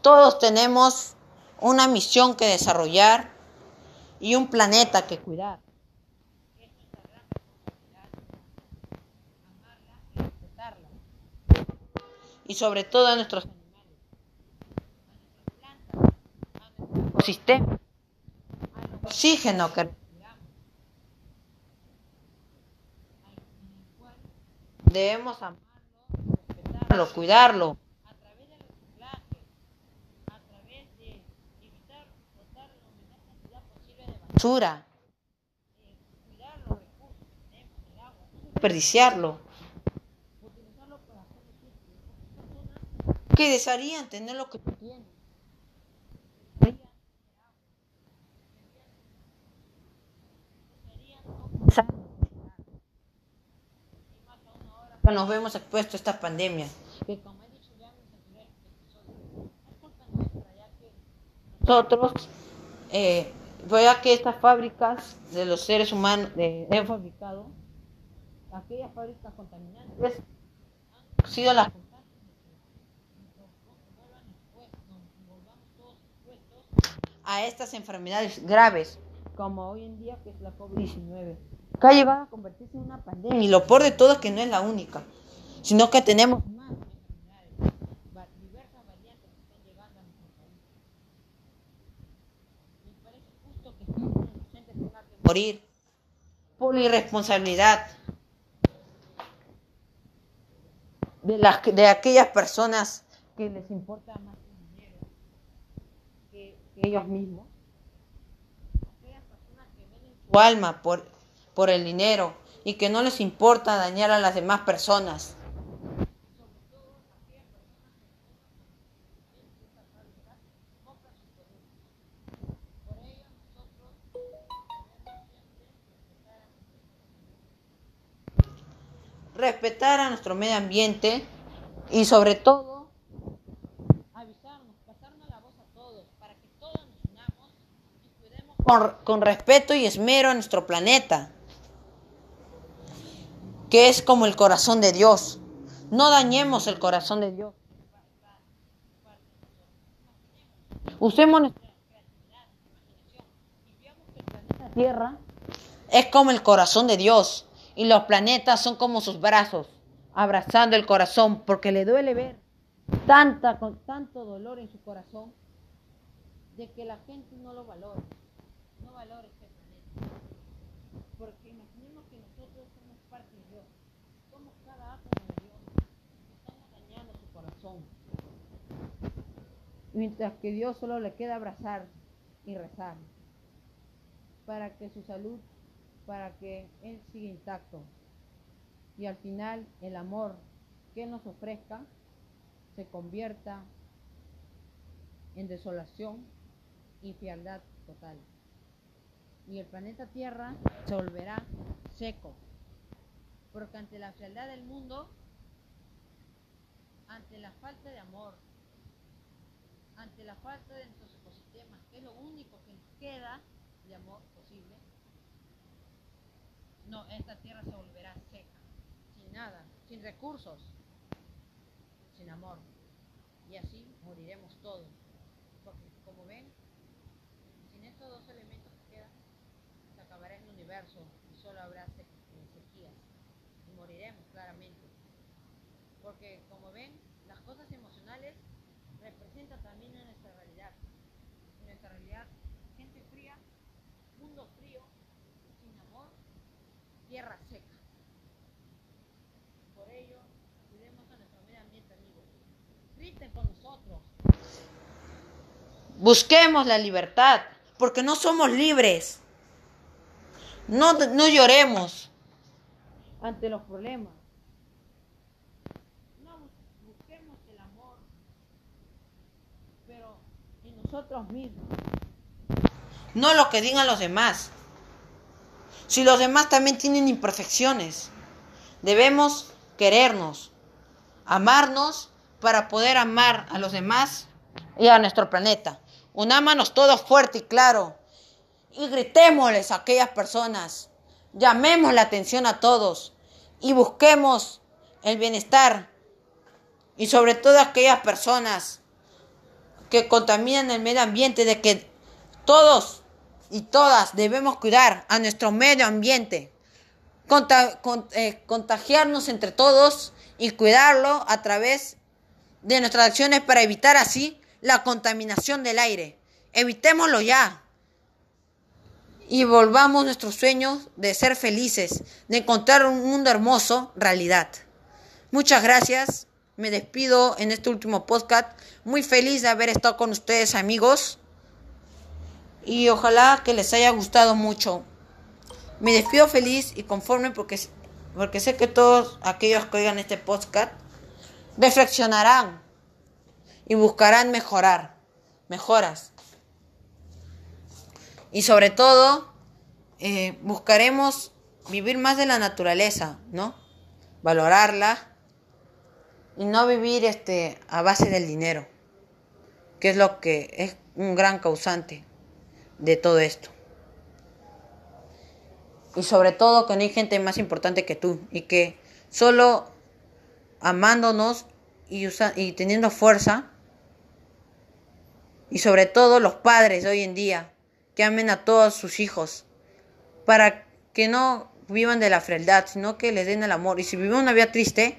Todos tenemos una misión que desarrollar y un planeta que cuidar. Y sobre todo a nuestros consiste? Al oxígeno que debemos amarlo, respetarlo, cuidarlo. A través de los reciclajes, a través de evitar botar la menor cantidad posible de basura, cuidar los recursos que tenemos, el agua, desperdiciarlo. Utilizarlo para hacer que desearían tener lo que tienen. Nos vemos expuestos a esta pandemia. Que como he dicho ya en anteriores episodios, es culpa nuestra, ya que Nosotros, eh, fue a que estas fábricas de los seres humanos eh, han fabricado, aquellas fábricas contaminantes, han sido las a estas enfermedades graves, como hoy en día que es la COVID-19, que ha llegado a convertirse en una pandemia. Y lo peor de todo es que no es la única, sino que tenemos más diversas variantes que están llegando a nuestro país. Me parece justo que un inocente tenga que morir por la irresponsabilidad de, las, de aquellas personas que les importa más el dinero que, que ellos mismos. Aquellas personas que venden su alma por, por el dinero y que no les importa dañar a las demás personas. Respetar a nuestro medio ambiente y sobre todo con, con respeto y esmero a nuestro planeta, que es como el corazón de Dios. No dañemos el corazón de Dios. Usemos nuestra Tierra es como el corazón de Dios y los planetas son como sus brazos, abrazando el corazón porque le duele ver tanta con tanto dolor en su corazón de que la gente no lo valore, no valore este planeta. Porque imaginemos que nosotros somos parte de Dios, somos cada átomo de Dios, estamos dañando su corazón. Mientras que Dios solo le queda abrazar y rezar para que su salud, para que Él siga intacto. Y al final el amor que nos ofrezca se convierta en desolación y frialdad total. Y el planeta Tierra se volverá seco. Porque ante la frialdad del mundo, ante la falta de amor, ante la falta de nuestros ecosistemas, que es lo único que nos queda de amor posible, no, esta tierra se volverá seca, sin nada, sin recursos, sin amor. Y así moriremos todos. Porque como ven, sin estos dos elementos que quedan, se acabará el universo y solo habrá eh, sequías. Y moriremos claramente. Porque como ven, las cosas emocionales representan también en nuestra realidad. En nuestra realidad, gente fría, mundo frío, sin amor, tierra seca. Por ello, cuidemos a nuestro medio ambiente, amigos. Griten con nosotros. Busquemos la libertad, porque no somos libres. No, no lloremos ante los problemas. No bus- busquemos el amor, pero en nosotros mismos. No lo que digan los demás. Si los demás también tienen imperfecciones, debemos querernos, amarnos para poder amar a los demás y a nuestro planeta. Unámonos todos fuerte y claro y gritémosles a aquellas personas. Llamemos la atención a todos y busquemos el bienestar y sobre todo a aquellas personas que contaminan el medio ambiente de que todos y todas debemos cuidar a nuestro medio ambiente, con- eh, contagiarnos entre todos y cuidarlo a través de nuestras acciones para evitar así la contaminación del aire. Evitémoslo ya y volvamos nuestros sueños de ser felices, de encontrar un mundo hermoso, realidad. Muchas gracias. Me despido en este último podcast. Muy feliz de haber estado con ustedes, amigos. y ojalá que les haya gustado mucho. Me despido feliz y conforme porque, porque sé que todos aquellos que oigan este podcast reflexionarán y buscarán mejorar, mejoras. Y sobre todo, eh, buscaremos vivir más de la naturaleza, ¿no? Valorarla y no vivir este, a base del dinero, que es lo que es un gran causante de todo esto. Y sobre todo que no hay gente más importante que tú y que solo amándonos y, y teniendo fuerza, y sobre todo los padres hoy en día, que amen a todos sus hijos, para que no vivan de la frialdad, sino que les den el amor. Y si viven una vida triste,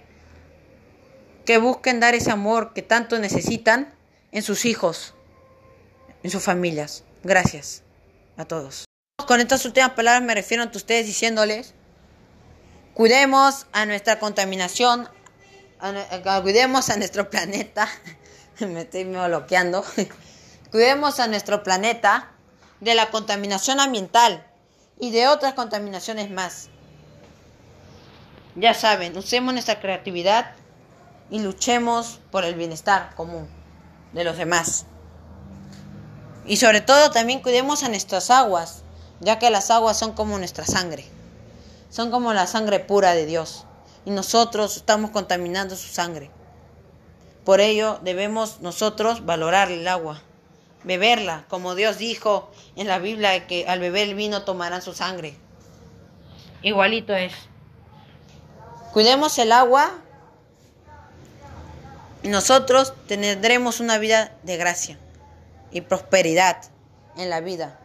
que busquen dar ese amor que tanto necesitan en sus hijos, en sus familias. Gracias a todos. Con estas últimas palabras me refiero a ustedes diciéndoles, cuidemos a nuestra contaminación, cuidemos a nuestro planeta, me estoy bloqueando, cuidemos a nuestro planeta de la contaminación ambiental y de otras contaminaciones más. Ya saben, usemos nuestra creatividad y luchemos por el bienestar común de los demás. Y sobre todo también cuidemos a nuestras aguas, ya que las aguas son como nuestra sangre, son como la sangre pura de Dios, y nosotros estamos contaminando su sangre. Por ello debemos nosotros valorar el agua beberla, como Dios dijo en la Biblia que al beber el vino tomarán su sangre. Igualito es. Cuidemos el agua y nosotros tendremos una vida de gracia y prosperidad en la vida.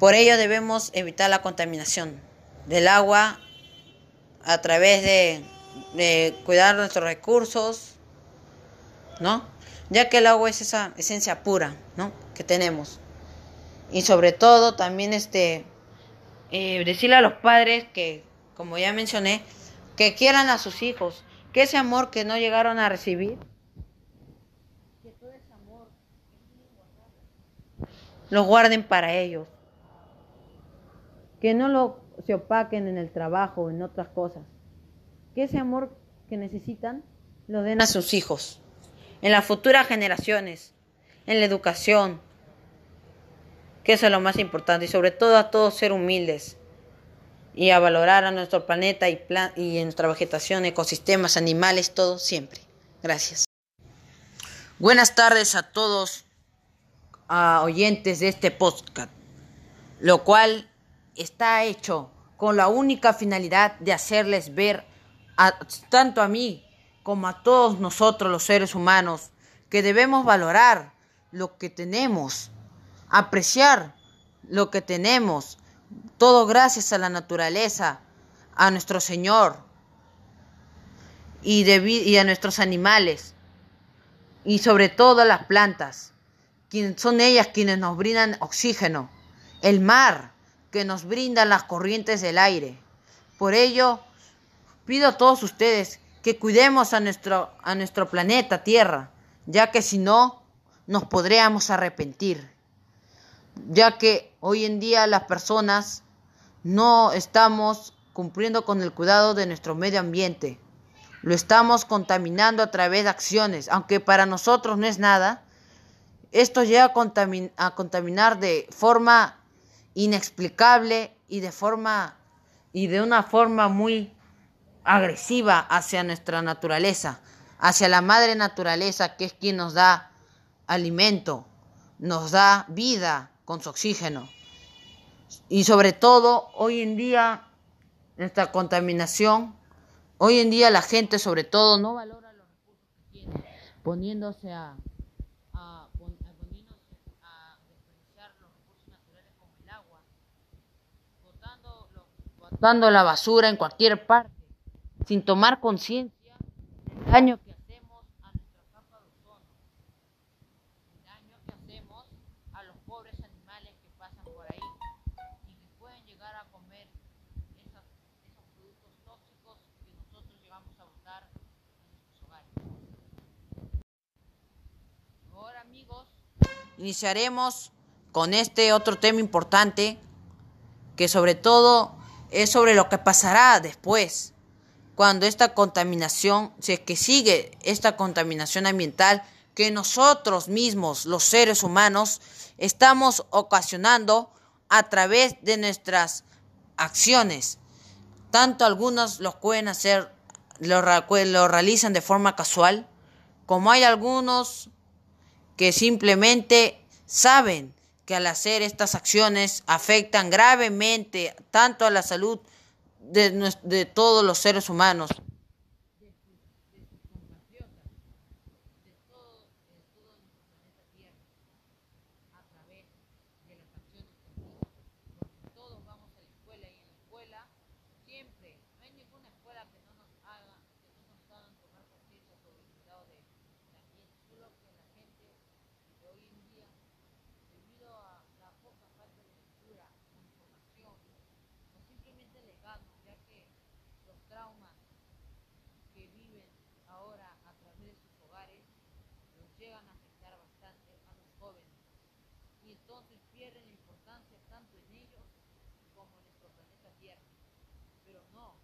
Por ello debemos evitar la contaminación del agua a través de, cuidar nuestros recursos, ¿no? ya que el agua es esa esencia pura, ¿no? Que tenemos. Y sobre todo también este, eh, decirle a los padres que, como ya mencioné, que quieran a sus hijos, que ese amor que no llegaron a recibir, lo guarden para ellos, que no lo se opaquen en el trabajo en otras cosas, que ese amor que necesitan lo den a sus hijos. En las futuras generaciones, en la educación, que eso es lo más importante, y sobre todo a todos ser humildes y a valorar a nuestro planeta y, y nuestra vegetación, ecosistemas, animales, todo siempre. Gracias. Buenas tardes a todos a oyentes de este podcast, lo cual está hecho con la única finalidad de hacerles ver a, tanto a mí como a todos nosotros los seres humanos, que debemos valorar lo que tenemos, apreciar lo que tenemos, todo gracias a la naturaleza, a nuestro Señor y, y a nuestros animales y sobre todo a las plantas, quienes son ellas quienes nos brindan oxígeno, el mar que nos brinda las corrientes del aire. Por ello, pido a todos ustedes que cuidemos a nuestro, a nuestro planeta Tierra, ya que si no, nos podríamos arrepentir, ya que hoy en día las personas no estamos cumpliendo con el cuidado de nuestro medio ambiente. Lo estamos contaminando a través de acciones, aunque para nosotros no es nada. Esto llega a, a contaminar de forma inexplicable y de forma y de una forma muy agresiva hacia nuestra naturaleza, hacia la madre naturaleza, que es quien nos da alimento, nos da vida con su oxígeno. Y sobre todo, hoy en día, nuestra contaminación, hoy en día la gente sobre todo no valora los recursos que tiene, poniéndose a, a, a desperdiciar los recursos naturales como el agua, botando, botando la basura en cualquier parte sin tomar conciencia del daño que iniciaremos con este otro tema importante que sobre todo es sobre lo que pasará después cuando esta contaminación, si es que sigue esta contaminación ambiental que nosotros mismos, los seres humanos, estamos ocasionando a través de nuestras acciones. Tanto algunos lo pueden hacer, lo, lo realizan de forma casual, como hay algunos que simplemente saben que al hacer estas acciones afectan gravemente tanto a la salud de, todos los seres humanos. entonces pierden importancia tanto en ellos como en nuestro planeta Tierra. Pero no,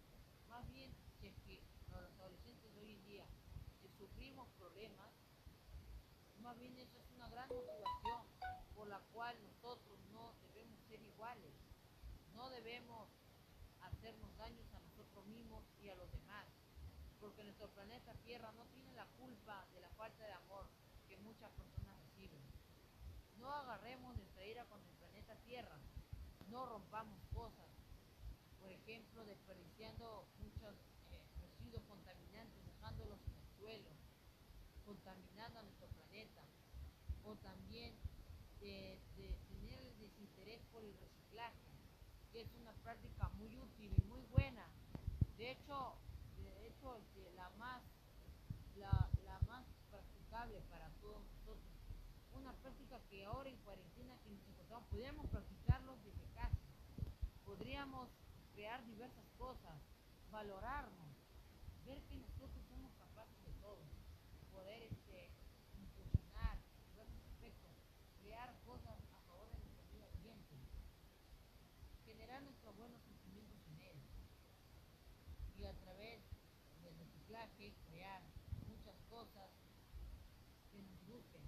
más bien si es que los adolescentes de hoy en día, si sufrimos problemas, más bien eso es una gran motivación por la cual nosotros no debemos ser iguales, no debemos hacernos daños a nosotros mismos y a los demás, porque nuestro planeta Tierra no tiene la culpa de la falta de amor que muchas personas reciben. No agarremos nuestra ira con el planeta Tierra. No rompamos cosas. Por ejemplo, desperdiciando muchos eh, residuos contaminantes, dejándolos en el suelo, contaminando a nuestro planeta. O también de, tener el desinterés por el reciclaje, que es una práctica muy útil y muy buena. De hecho, de hecho la más la, la más practicable para todos una práctica que ahora en cuarentena que nos encontramos, podríamos practicarlo desde casa. Podríamos crear diversas cosas, valorarnos, ver que nosotros somos capaces de todo, poder este, impulsionar diversos aspectos, crear cosas a favor de nuestro medio ambiente, generar nuestros buenos sentimientos en él y a través del reciclaje crear muchas cosas que nos gusten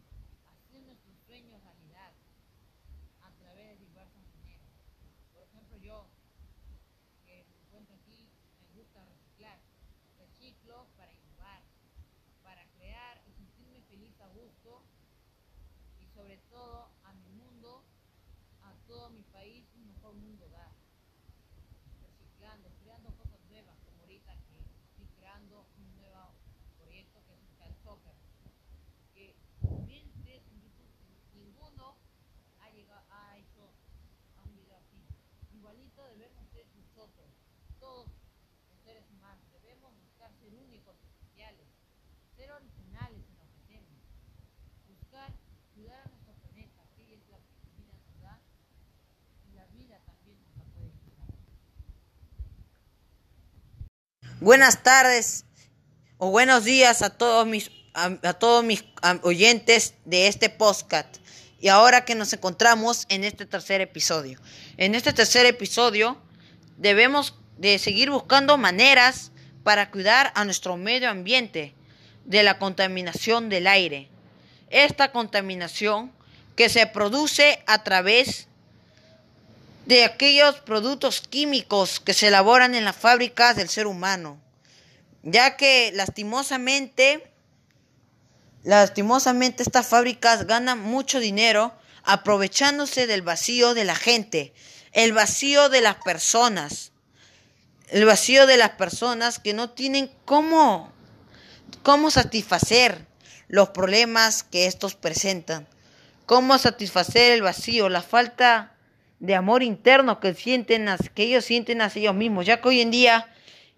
realidad a través de diversas maneras. Por ejemplo, yo, que me encuentro aquí, me gusta reciclar. Reciclo para innovar, para crear y sentirme feliz a gusto y sobre todo a mi mundo, a todo mi país, un mejor mundo dar. Reciclando, creando cosas nuevas, como ahorita que estoy creando un nuevo proyecto que es el Soccer, que bien ninguno ha, llegado, ha hecho a un video así. Debemos ser nosotros, todos los seres humanos. Debemos buscar ser únicos, especiales, ser originales en lo que hacemos. Buscar cuidar a nuestro planeta, que es la vida nos da y la vida también nos la puede quitar. Buenas tardes o buenos días a todos mis a, todos mis oyentes de este podcast. Y ahora que nos encontramos en este tercer episodio. En este tercer episodio debemos de seguir buscando maneras para cuidar a nuestro medio ambiente de la contaminación del aire. Esta contaminación que se produce a través de aquellos productos químicos que se elaboran en las fábricas del ser humano, ya que lastimosamente Lastimosamente estas fábricas ganan mucho dinero aprovechándose del vacío de la gente, el vacío de las personas, el vacío de las personas que no tienen cómo, cómo satisfacer los problemas que estos presentan, cómo satisfacer el vacío, la falta de amor interno que sienten, que ellos sienten hacia ellos mismos, ya que hoy en día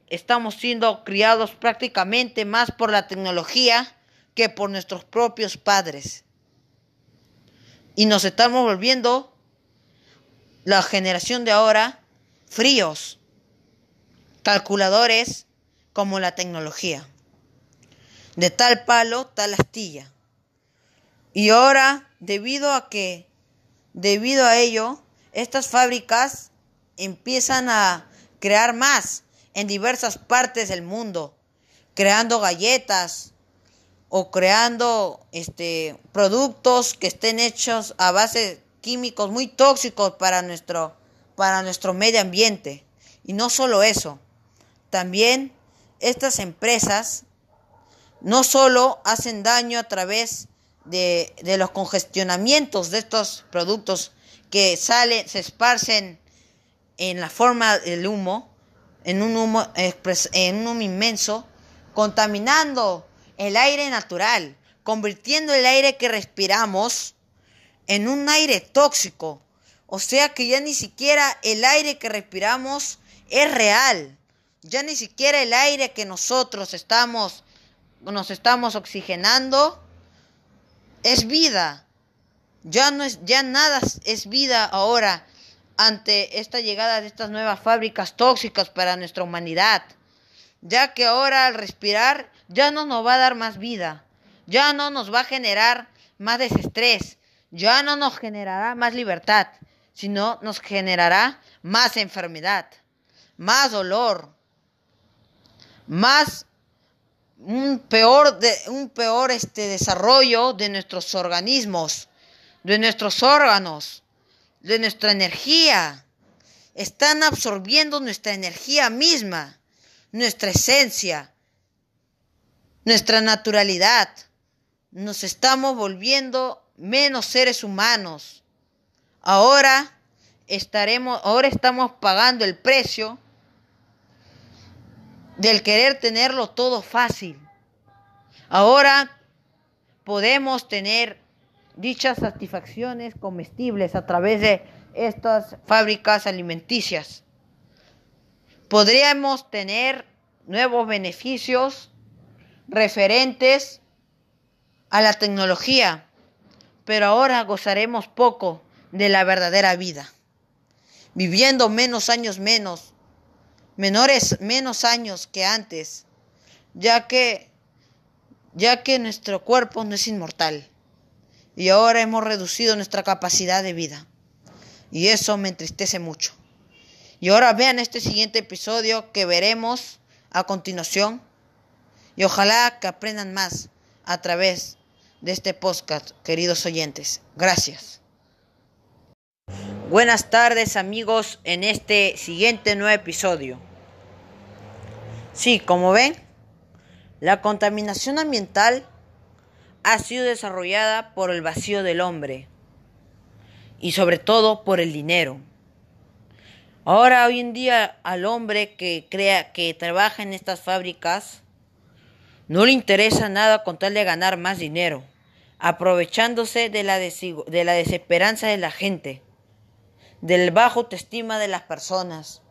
estamos siendo criados prácticamente más por la tecnología que por nuestros propios padres. Y nos estamos volviendo, la generación de ahora, fríos, calculadores como la tecnología. De tal palo, tal astilla. Y ahora, debido a que Debido a ello, estas fábricas empiezan a crear más en diversas partes del mundo, creando galletas o creando este productos que estén hechos a base químicos muy tóxicos para nuestro para nuestro medio ambiente. Y no solo eso, también estas empresas no solo hacen daño a través de, de los congestionamientos de estos productos que salen, se esparcen en la forma del humo, en un humo, en un humo inmenso, contaminando el aire natural, convirtiendo el aire que respiramos en un aire tóxico. O sea que ya ni siquiera el aire que respiramos es real. Ya ni siquiera el aire que nosotros estamos nos estamos oxigenando es vida. Ya no es ya nada es vida ahora ante esta llegada de estas nuevas fábricas tóxicas para nuestra humanidad. Ya que ahora al respirar ya no nos va a dar más vida. Ya no nos va a generar más desestrés. Ya no nos generará más libertad, sino nos generará más enfermedad, más dolor, más un peor, de, un peor este desarrollo de nuestros organismos, de nuestros órganos, de nuestra energía. Están absorbiendo nuestra energía misma, nuestra esencia, nuestra naturalidad. Nos estamos volviendo menos seres humanos. Ahora estaremos, ahora estamos pagando el precio del querer tenerlo todo fácil. Ahora podemos tener dichas satisfacciones comestibles a través de estas fábricas alimenticias. Podríamos tener nuevos beneficios referentes a la tecnología, pero ahora gozaremos poco de la verdadera vida, viviendo menos años menos, menores menos años que antes, ya que ya que nuestro cuerpo no es inmortal y ahora hemos reducido nuestra capacidad de vida. Y eso me entristece mucho. Y ahora vean este siguiente episodio que veremos a continuación y ojalá que aprendan más a través de este podcast, queridos oyentes. Gracias. Buenas tardes amigos en este siguiente nuevo episodio. Sí, como ven, la contaminación ambiental ha sido desarrollada por el vacío del hombre y sobre todo por el dinero. Ahora hoy en día al hombre que crea que trabaja en estas fábricas no le interesa nada con tal de ganar más dinero, aprovechándose de la, de la desesperanza de la gente, del bajo autoestima de las personas,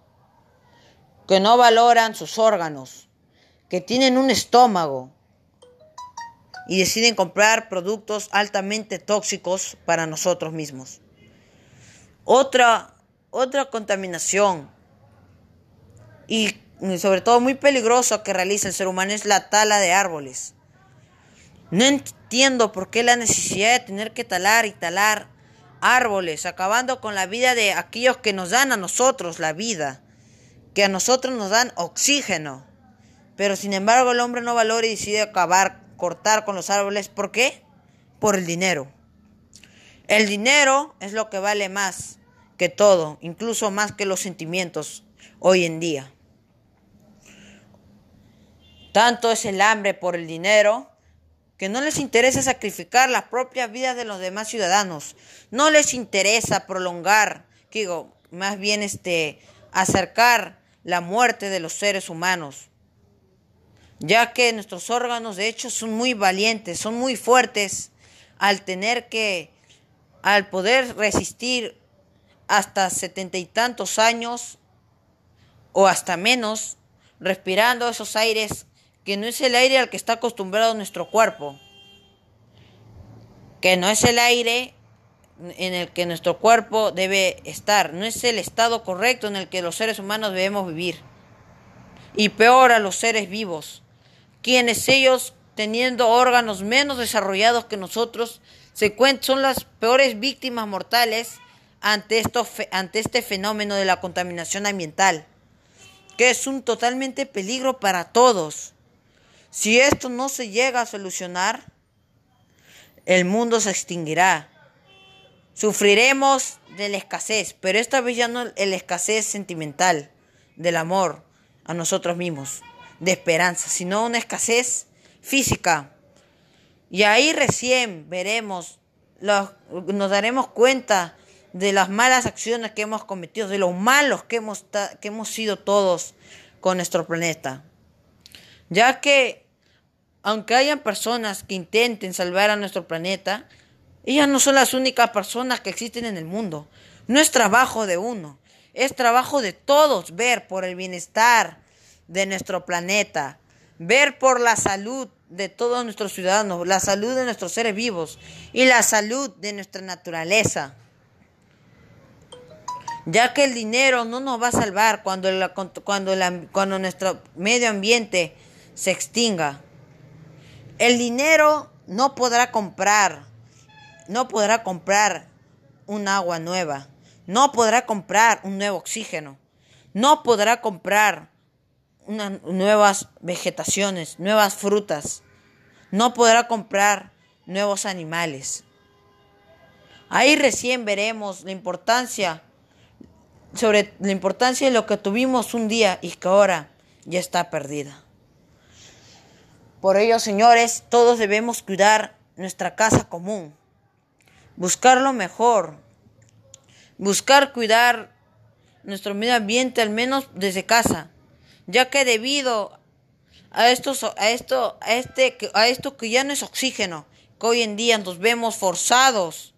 que no valoran sus órganos, que tienen un estómago y deciden comprar productos altamente tóxicos para nosotros mismos. Otra, otra contaminación y sobre todo muy peligroso que realiza el ser humano es la tala de árboles. No entiendo por qué la necesidad de tener que talar y talar árboles, acabando con la vida de aquellos que nos dan a nosotros la vida, que a nosotros nos dan oxígeno. Pero sin embargo el hombre no valora y decide acabar, cortar con los árboles. ¿Por qué? Por el dinero. El dinero es lo que vale más que todo, incluso más que los sentimientos hoy en día. Tanto es el hambre por el dinero que no les interesa sacrificar las propias vidas de los demás ciudadanos. No les interesa prolongar, digo, más bien este acercar la muerte de los seres humanos. Ya que nuestros órganos de hecho son muy valientes, son muy fuertes al tener que al poder resistir hasta setenta y tantos años o hasta menos respirando esos aires que no es el aire al que está acostumbrado nuestro cuerpo, que no es el aire en el que nuestro cuerpo debe estar, no es el estado correcto en el que los seres humanos debemos vivir. Y peor a los seres vivos, quienes ellos teniendo órganos menos desarrollados que nosotros, se son las peores víctimas mortales ante, este fenómeno de la contaminación ambiental, que es un totalmente peligro para todos. Si esto no se llega a solucionar, el mundo se extinguirá. Sufriremos de la escasez, pero esta vez ya no la escasez sentimental, del amor a nosotros mismos, de esperanza, sino una escasez física. Y ahí recién veremos, nos daremos cuenta de las malas acciones que hemos cometido, de lo malos que hemos, que hemos sido todos con nuestro planeta. Ya que, aunque hayan personas que intenten salvar a nuestro planeta, ellas no son las únicas personas que existen en el mundo. No es trabajo de uno, es trabajo de todos ver por el bienestar de nuestro planeta, ver por la salud de todos nuestros ciudadanos, la salud de nuestros seres vivos y la salud de nuestra naturaleza ya que el dinero no nos va a salvar cuando, cuando, nuestro medio ambiente se extinga. El dinero no podrá comprar, no podrá comprar un agua nueva, no podrá comprar un nuevo oxígeno, no podrá comprar nuevas vegetaciones, nuevas frutas, no podrá comprar nuevos animales. Ahí recién veremos la importancia sobre la importancia de lo que tuvimos un día y que ahora ya está perdida. Por ello, señores, todos debemos cuidar nuestra casa común, buscar lo mejor, buscar cuidar nuestro medio ambiente al menos desde casa, ya que debido a esto, a esto, a este, a esto que ya no es oxígeno, que hoy en día nos vemos forzados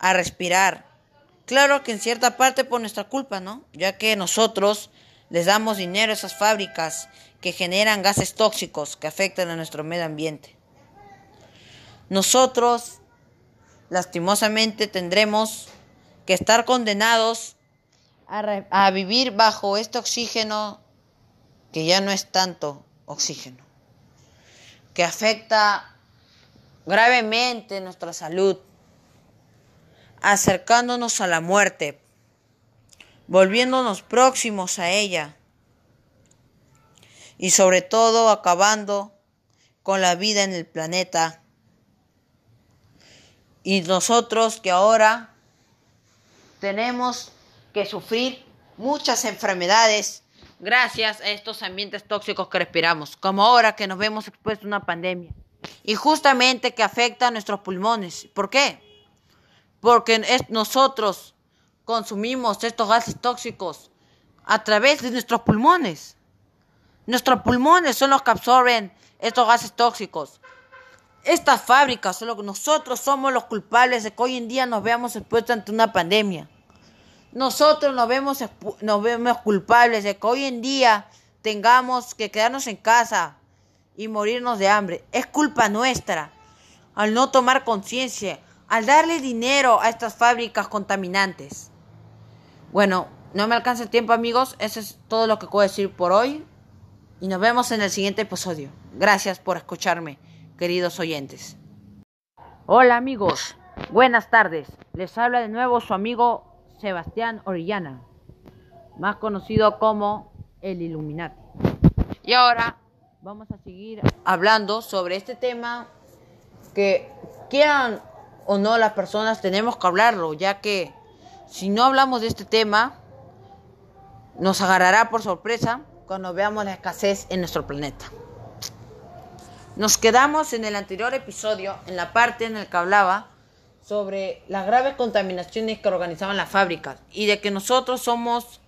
a respirar. Claro que en cierta parte por nuestra culpa, ¿no? Ya que nosotros les damos dinero a esas fábricas que generan gases tóxicos que afectan a nuestro medio ambiente. Nosotros, lastimosamente, tendremos que estar condenados a, vivir bajo este oxígeno que ya no es tanto oxígeno, que afecta gravemente nuestra salud acercándonos a la muerte, volviéndonos próximos a ella y sobre todo acabando con la vida en el planeta. Y nosotros que ahora tenemos que sufrir muchas enfermedades gracias a estos ambientes tóxicos que respiramos, como ahora que nos vemos expuestos a una pandemia. Y justamente que afecta a nuestros pulmones. ¿Por qué? porque nosotros consumimos estos gases tóxicos a través de nuestros pulmones. Nuestros pulmones son los que absorben estos gases tóxicos. Estas fábricas, solo nosotros somos los culpables de que hoy en día nos veamos expuestos ante una pandemia. Nosotros nos vemos, nos vemos culpables de que hoy en día tengamos que quedarnos en casa y morirnos de hambre. Es culpa nuestra al no tomar conciencia, al darle dinero a estas fábricas contaminantes. Bueno, no me alcanza el tiempo amigos, eso es todo lo que puedo decir por hoy y nos vemos en el siguiente episodio. Gracias por escucharme, queridos oyentes. Hola amigos, buenas tardes. Les habla de nuevo su amigo Sebastián Orellana, más conocido como el Illuminati. Y ahora vamos a seguir hablando sobre este tema que quieran o no las personas tenemos que hablarlo, ya que si no hablamos de este tema, nos agarrará por sorpresa cuando veamos la escasez en nuestro planeta. Nos quedamos en el anterior episodio, en la parte en la que hablaba sobre las graves contaminaciones que organizaban las fábricas y de que nosotros somos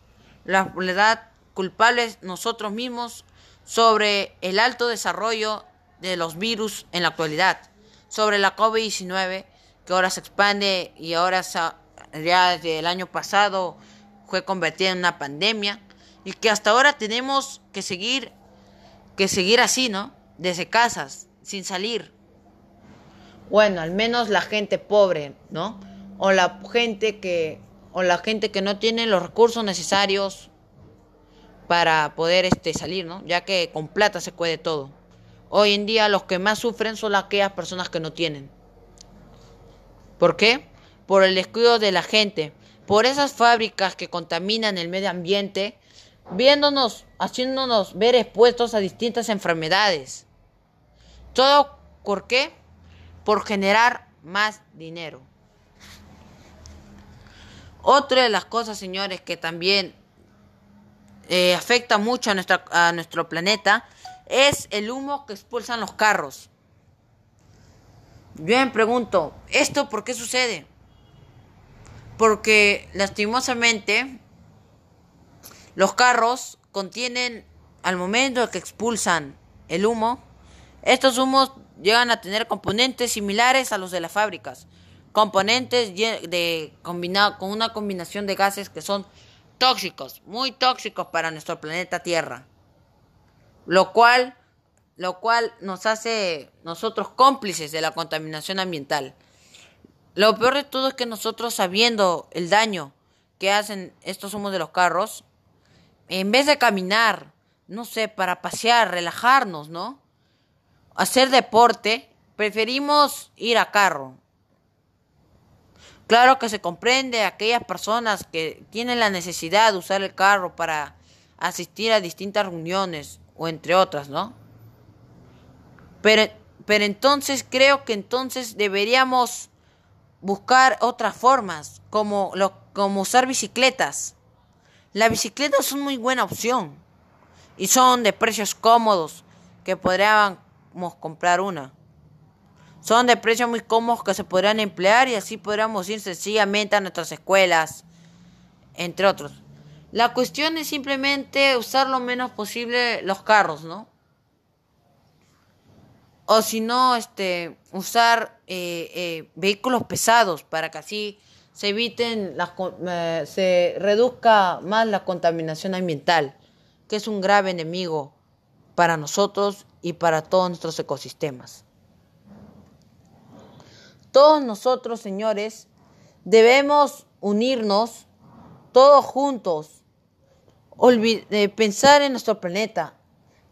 la verdad culpables nosotros mismos sobre el alto desarrollo de los virus en la actualidad, sobre la COVID-19 que ahora se expande y ahora ya desde el año pasado fue convertida en una pandemia y que hasta ahora tenemos que seguir que seguir así, ¿no? Desde casas, sin salir. Bueno, al menos la gente pobre, ¿no? O la gente que o la gente que no tiene los recursos necesarios para poder este salir, ¿no? Ya que con plata se puede todo. Hoy en día los que más sufren son aquellas personas que no tienen. ¿Por qué? Por el descuido de la gente, por esas fábricas que contaminan el medio ambiente, viéndonos, haciéndonos ver expuestos a distintas enfermedades. ¿Todo por qué? Por generar más dinero. Otra de las cosas, señores, que también eh, afecta mucho a, nuestra, a nuestro planeta es el humo que expulsan los carros. Yo me pregunto, ¿esto por qué sucede? Porque lastimosamente los carros contienen, al momento que expulsan el humo, estos humos llegan a tener componentes similares a los de las fábricas. Componentes de combinado con una combinación de gases que son tóxicos, muy tóxicos para nuestro planeta Tierra. Lo cual lo cual nos hace nosotros cómplices de la contaminación ambiental. Lo peor de todo es que nosotros sabiendo el daño que hacen estos humos de los carros, en vez de caminar, no sé, para pasear, relajarnos, ¿no? Hacer deporte, preferimos ir a carro. Claro que se comprende a aquellas personas que tienen la necesidad de usar el carro para asistir a distintas reuniones o entre otras, ¿no? Pero, pero entonces creo que entonces deberíamos buscar otras formas, como, lo, como usar bicicletas. Las bicicletas son muy buena opción y son de precios cómodos que podríamos comprar una. Son de precios muy cómodos que se podrían emplear y así podríamos ir sencillamente a nuestras escuelas, entre otros. La cuestión es simplemente usar lo menos posible los carros, ¿no? o si no, este, usar eh, eh, vehículos pesados para que así se eviten, la, eh, se reduzca más la contaminación ambiental, que es un grave enemigo para nosotros y para todos nuestros ecosistemas. Todos nosotros, señores, debemos unirnos todos juntos, pensar en nuestro planeta,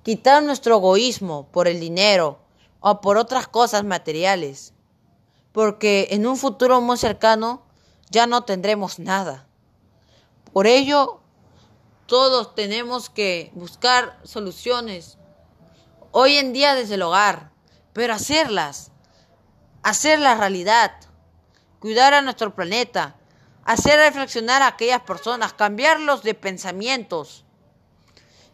quitar nuestro egoísmo por el dinero, o por otras cosas materiales, porque en un futuro muy cercano ya no tendremos nada. Por ello, todos tenemos que buscar soluciones, hoy en día desde el hogar, pero hacerlas, hacerlas realidad, cuidar a nuestro planeta, hacer reflexionar a aquellas personas, cambiarlos de pensamientos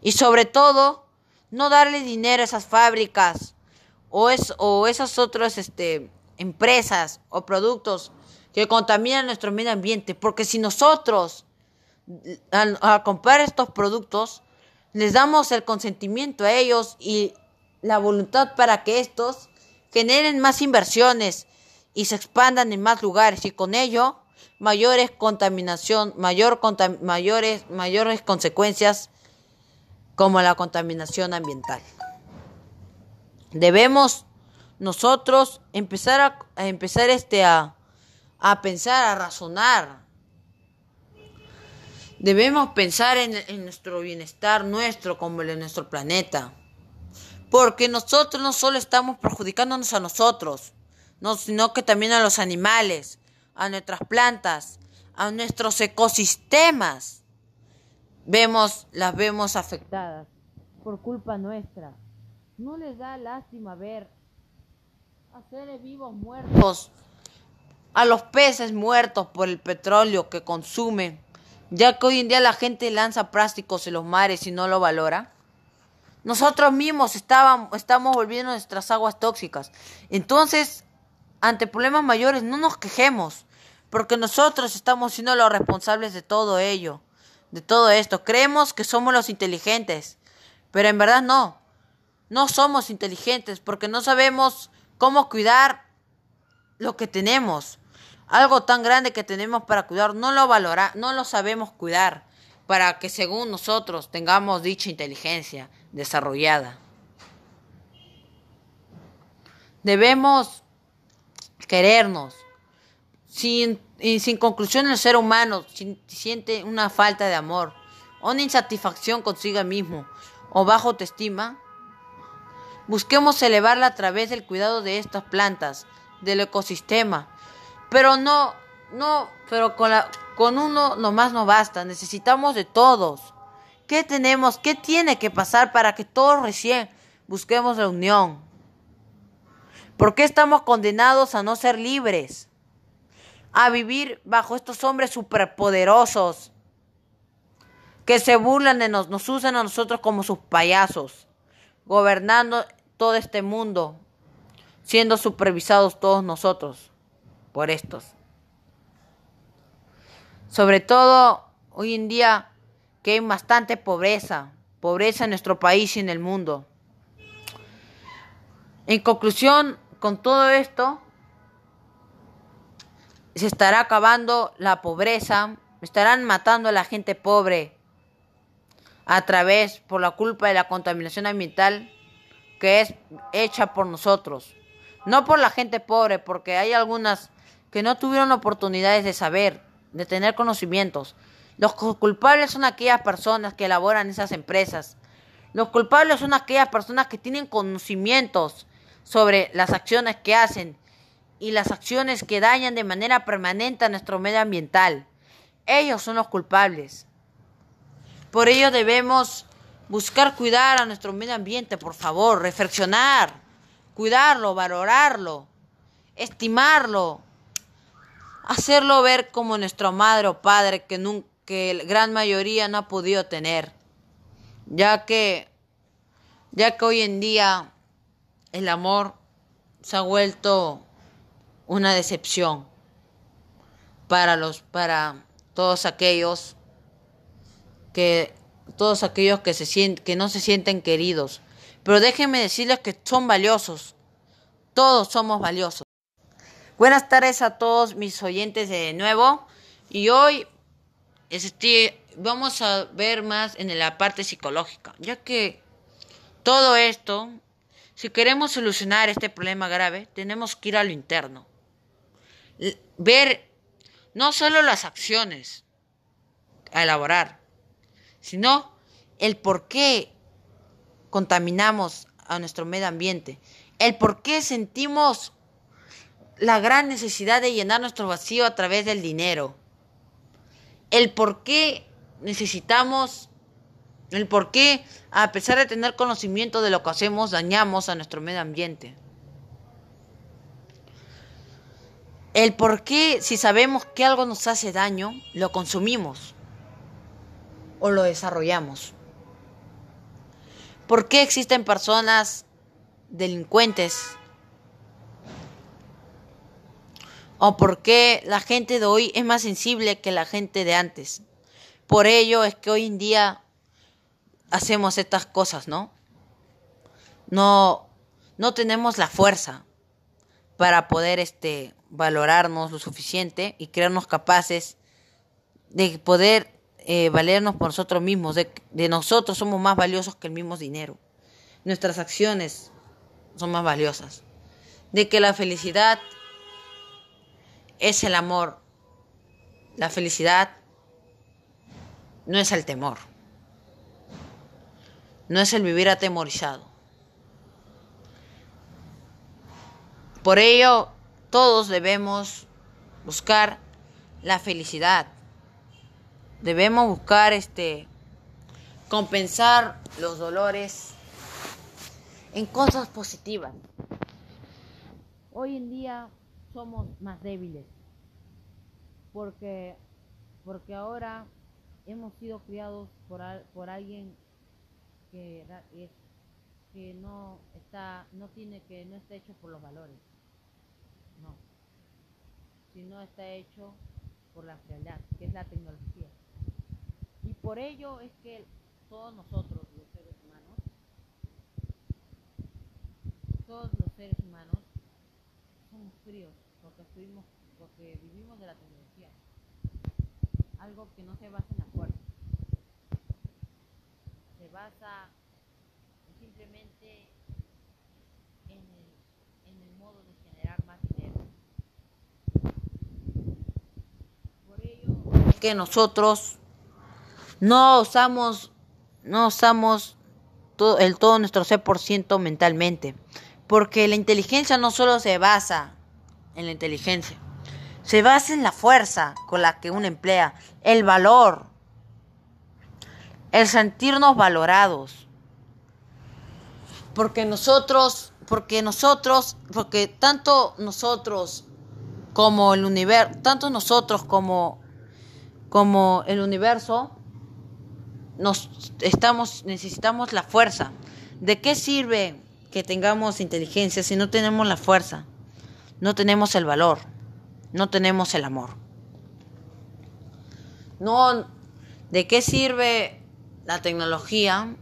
y sobre todo, no darle dinero a esas fábricas o, es, o esas otras este, empresas o productos que contaminan nuestro medio ambiente. Porque si nosotros, al, comprar estos productos, les damos el consentimiento a ellos y la voluntad para que estos generen más inversiones y se expandan en más lugares y con ello mayores contaminación, mayor mayores, mayores consecuencias como la contaminación ambiental. Debemos nosotros empezar a, empezar este a, a, pensar, a razonar. Debemos pensar en, nuestro bienestar nuestro como el de nuestro planeta. Porque nosotros no solo estamos perjudicándonos a nosotros, no, sino que también a los animales, a nuestras plantas, a nuestros ecosistemas. Vemos, las vemos afectadas por culpa nuestra. ¿No les da lástima ver a seres vivos muertos, a los peces muertos por el petróleo que consumen, ya que hoy en día la gente lanza plásticos en los mares y no lo valora? Nosotros mismos estábamos, estamos volviendo nuestras aguas tóxicas. Entonces, ante problemas mayores, no nos quejemos, porque nosotros estamos siendo los responsables de todo ello, de todo esto. Creemos que somos los inteligentes, pero en verdad no. No somos inteligentes porque no sabemos cómo cuidar lo que tenemos. Algo tan grande que tenemos para cuidar, no lo valora, no lo sabemos cuidar para que según nosotros tengamos dicha inteligencia desarrollada. Debemos querernos. Sin, sin conclusión el ser humano siente una falta de amor, una insatisfacción consigo mismo o bajo autoestima, Busquemos elevarla a través del cuidado de estas plantas, del ecosistema, Pero no, no, pero con, la, con uno nomás no basta, necesitamos de todos. ¿Qué tenemos? ¿Qué tiene que pasar para que todos recién busquemos la unión? ¿Por qué estamos condenados a no ser libres? A vivir bajo estos hombres superpoderosos que se burlan de nos, nos usan a nosotros como sus payasos, gobernando todo este mundo, siendo supervisados todos nosotros por estos. Sobre todo hoy en día que hay bastante pobreza, pobreza en nuestro país y en el mundo. En conclusión, con todo esto, se estará acabando la pobreza, estarán matando a la gente pobre a través, por la culpa de la contaminación ambiental que es hecha por nosotros. No por la gente pobre, porque hay algunas que no tuvieron oportunidades de saber, de tener conocimientos. Los culpables son aquellas personas que elaboran esas empresas. Los culpables son aquellas personas que tienen conocimientos sobre las acciones que hacen y las acciones que dañan de manera permanente a nuestro medio ambiental. Ellos son los culpables. Por ello debemos buscar cuidar a nuestro medio ambiente, por favor, reflexionar, cuidarlo, valorarlo, estimarlo, hacerlo ver como nuestro madre o padre que, que la gran mayoría no ha podido tener, ya que, ya que hoy en día el amor se ha vuelto una decepción para los para todos aquellos que todos aquellos que se que no se sienten queridos. Pero déjenme decirles que son valiosos. Todos somos valiosos buenas tardes a todos mis oyentes de nuevo y hoy este, vamos a ver más en la parte psicológica ya que todo esto si queremos solucionar este problema grave, tenemos que ir a lo interno. Ver no solo las acciones a elaborar, sino el por qué contaminamos a nuestro medio ambiente, el por qué sentimos la gran necesidad de llenar nuestro vacío a través del dinero, el por qué necesitamos el por qué, a pesar de tener conocimiento de lo que hacemos, dañamos a nuestro medio ambiente. El por qué, si sabemos que algo nos hace daño, lo consumimos o lo desarrollamos. ¿Por qué existen personas delincuentes? ¿O por qué la gente de hoy es más sensible que la gente de antes? Por ello es que hoy en día hacemos estas cosas, ¿no? No, no tenemos la fuerza para poder este, valorarnos lo suficiente y creernos capaces de poder eh, valernos por nosotros mismos, de, de nosotros somos más valiosos que el mismo dinero. Nuestras acciones son más valiosas. De que la felicidad es el amor. La felicidad no es el temor no es el vivir atemorizado. Por ello, todos debemos buscar la felicidad. Debemos buscar este compensar los dolores en cosas positivas. Hoy en día somos más débiles. Porque porque ahora hemos sido criados por, por alguien que que no está no tiene que no está hecho por los valores. No. Sino está hecho por la realidad que es la tecnología. Y por ello es que todos nosotros los seres humanos todos los seres humanos somos fríos porque estuvimos porque vivimos de la tecnología algo que no se basa en la fuerza se basa simplemente en el, modo de generar más dinero. Por ello que nosotros no usamos no usamos todo, el todo nuestro ser por ciento mentalmente, porque la inteligencia no solo se basa en la inteligencia, se basa en la fuerza con la que uno emplea, el valor, el sentirnos valorados. Porque nosotros, porque nosotros, porque tanto nosotros como el universo, tanto nosotros como, como el universo, nos estamos, necesitamos la fuerza. ¿De qué sirve que tengamos inteligencia si no tenemos la fuerza? No tenemos el valor, no tenemos el amor. No, ¿de qué sirve la tecnología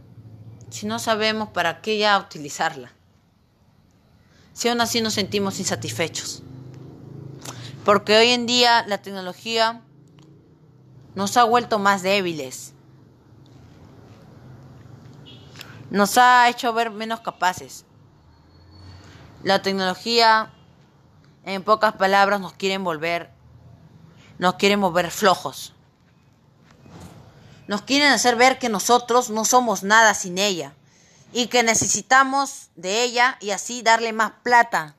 si no sabemos para qué ya utilizarla? Si aún así nos sentimos insatisfechos. Porque hoy en día la tecnología nos ha vuelto más débiles. Nos ha hecho ver menos capaces. La tecnología, en pocas palabras, nos quiere volver, nos quieren volver flojos. Nos quieren hacer ver que nosotros no somos nada sin ella y que necesitamos de ella y así darle más plata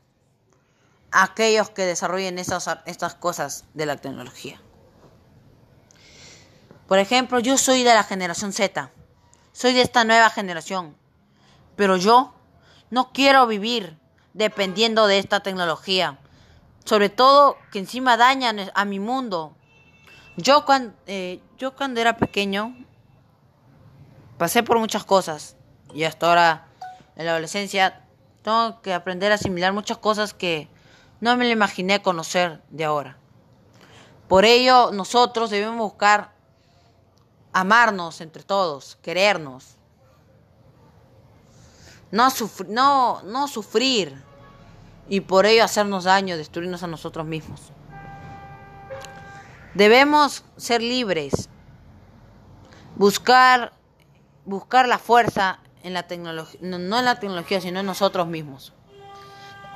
aquellos que desarrollen estas, estas cosas de la tecnología. Por ejemplo, yo soy de la generación Z, soy de esta nueva generación, pero yo no quiero vivir dependiendo de esta tecnología, sobre todo que encima dañan a mi mundo. Yo cuando, eh, yo cuando era pequeño pasé por muchas cosas y hasta ahora en la adolescencia tengo que aprender a asimilar muchas cosas que no me lo imaginé conocer de ahora. Por ello, nosotros debemos buscar amarnos entre todos, querernos. No, no, no sufrir y por ello hacernos daño, destruirnos a nosotros mismos. Debemos ser libres, buscar, buscar la fuerza en la tecnología, no en la tecnología, sino en nosotros mismos.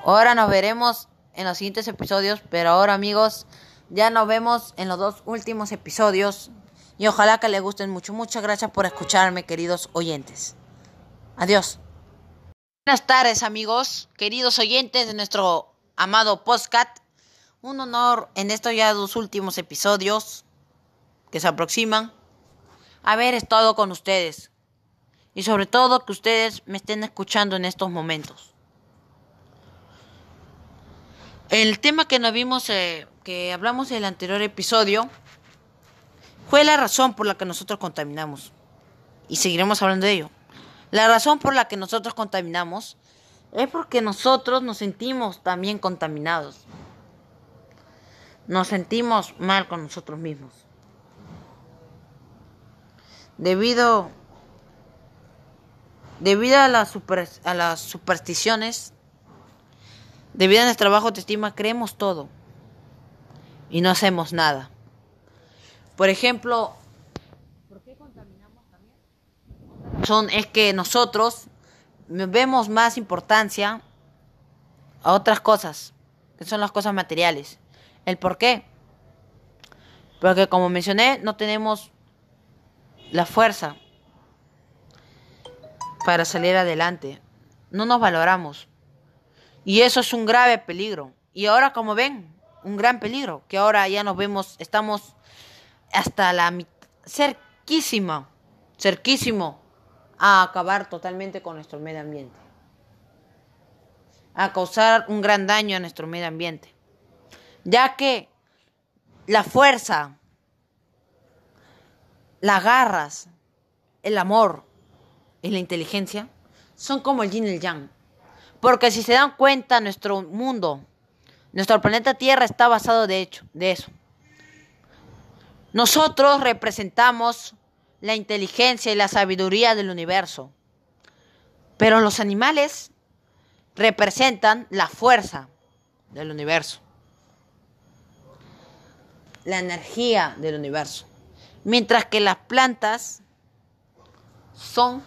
Ahora nos veremos en los siguientes episodios, pero ahora amigos, ya nos vemos en los dos últimos episodios y ojalá que les gusten mucho. Muchas gracias por escucharme, queridos oyentes. Adiós. Buenas tardes amigos, queridos oyentes de nuestro amado podcast. Un honor en estos ya dos últimos episodios que se aproximan haber estado con ustedes y sobre todo que ustedes me estén escuchando en estos momentos. El tema que nos vimos, eh, que hablamos en el anterior episodio, fue la razón por la que nosotros contaminamos. Y seguiremos hablando de ello. La razón por la que nosotros contaminamos es porque nosotros nos sentimos también contaminados. Nos sentimos mal con nosotros mismos. Debido, debido a, las a las supersticiones Debido a nuestro trabajo autoestima creemos todo y no hacemos nada. Por ejemplo, ¿por qué contaminamos también? Son, es que nosotros vemos más importancia a otras cosas, que son las cosas materiales. ¿El por qué? Porque como mencioné, no tenemos la fuerza para salir adelante. No nos valoramos. Y eso es un grave peligro. Y ahora, como ven, un gran peligro, que ahora ya nos vemos, estamos hasta la cerquísima, cerquísimo a acabar totalmente con nuestro medio ambiente. A causar un gran daño a nuestro medio ambiente. Ya que la fuerza, las garras, el amor y la inteligencia son como el yin y el yang. Porque si se dan cuenta, nuestro mundo, nuestro planeta Tierra está basado de hecho, de eso. Nosotros representamos la inteligencia y la sabiduría del universo. Pero los animales representan la fuerza del universo. La energía del universo. Mientras que las plantas son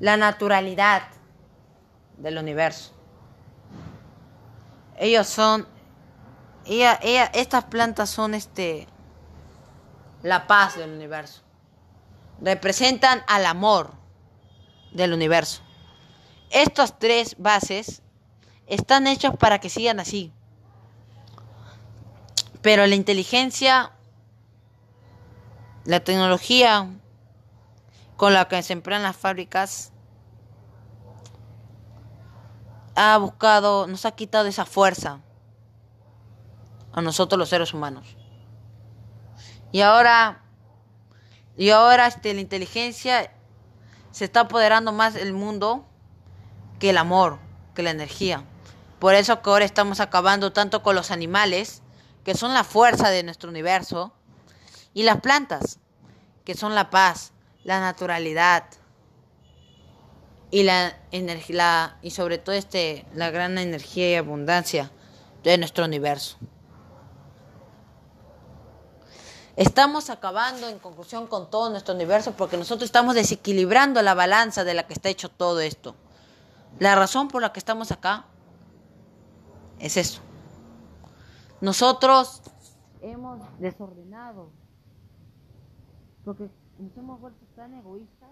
la naturalidad del universo. Ellos son, ella, ella, estas plantas son este, la paz del universo. Representan al amor del universo. Estas tres bases están hechas para que sigan así. Pero la inteligencia, la tecnología con la que se emplean las fábricas, ha buscado, nos ha quitado esa fuerza a nosotros los seres humanos. Y ahora, y ahora este, la inteligencia se está apoderando más del mundo que el amor, que la energía. Por eso que ahora estamos acabando tanto con los animales, que son la fuerza de nuestro universo, y las plantas, que son la paz, la naturalidad y la energía y sobre todo este la gran energía y abundancia de nuestro universo. Estamos acabando en conclusión con todo nuestro universo porque nosotros estamos desequilibrando la balanza de la que está hecho todo esto. La razón por la que estamos acá es eso. Nosotros hemos desordenado porque nos hemos vuelto tan egoístas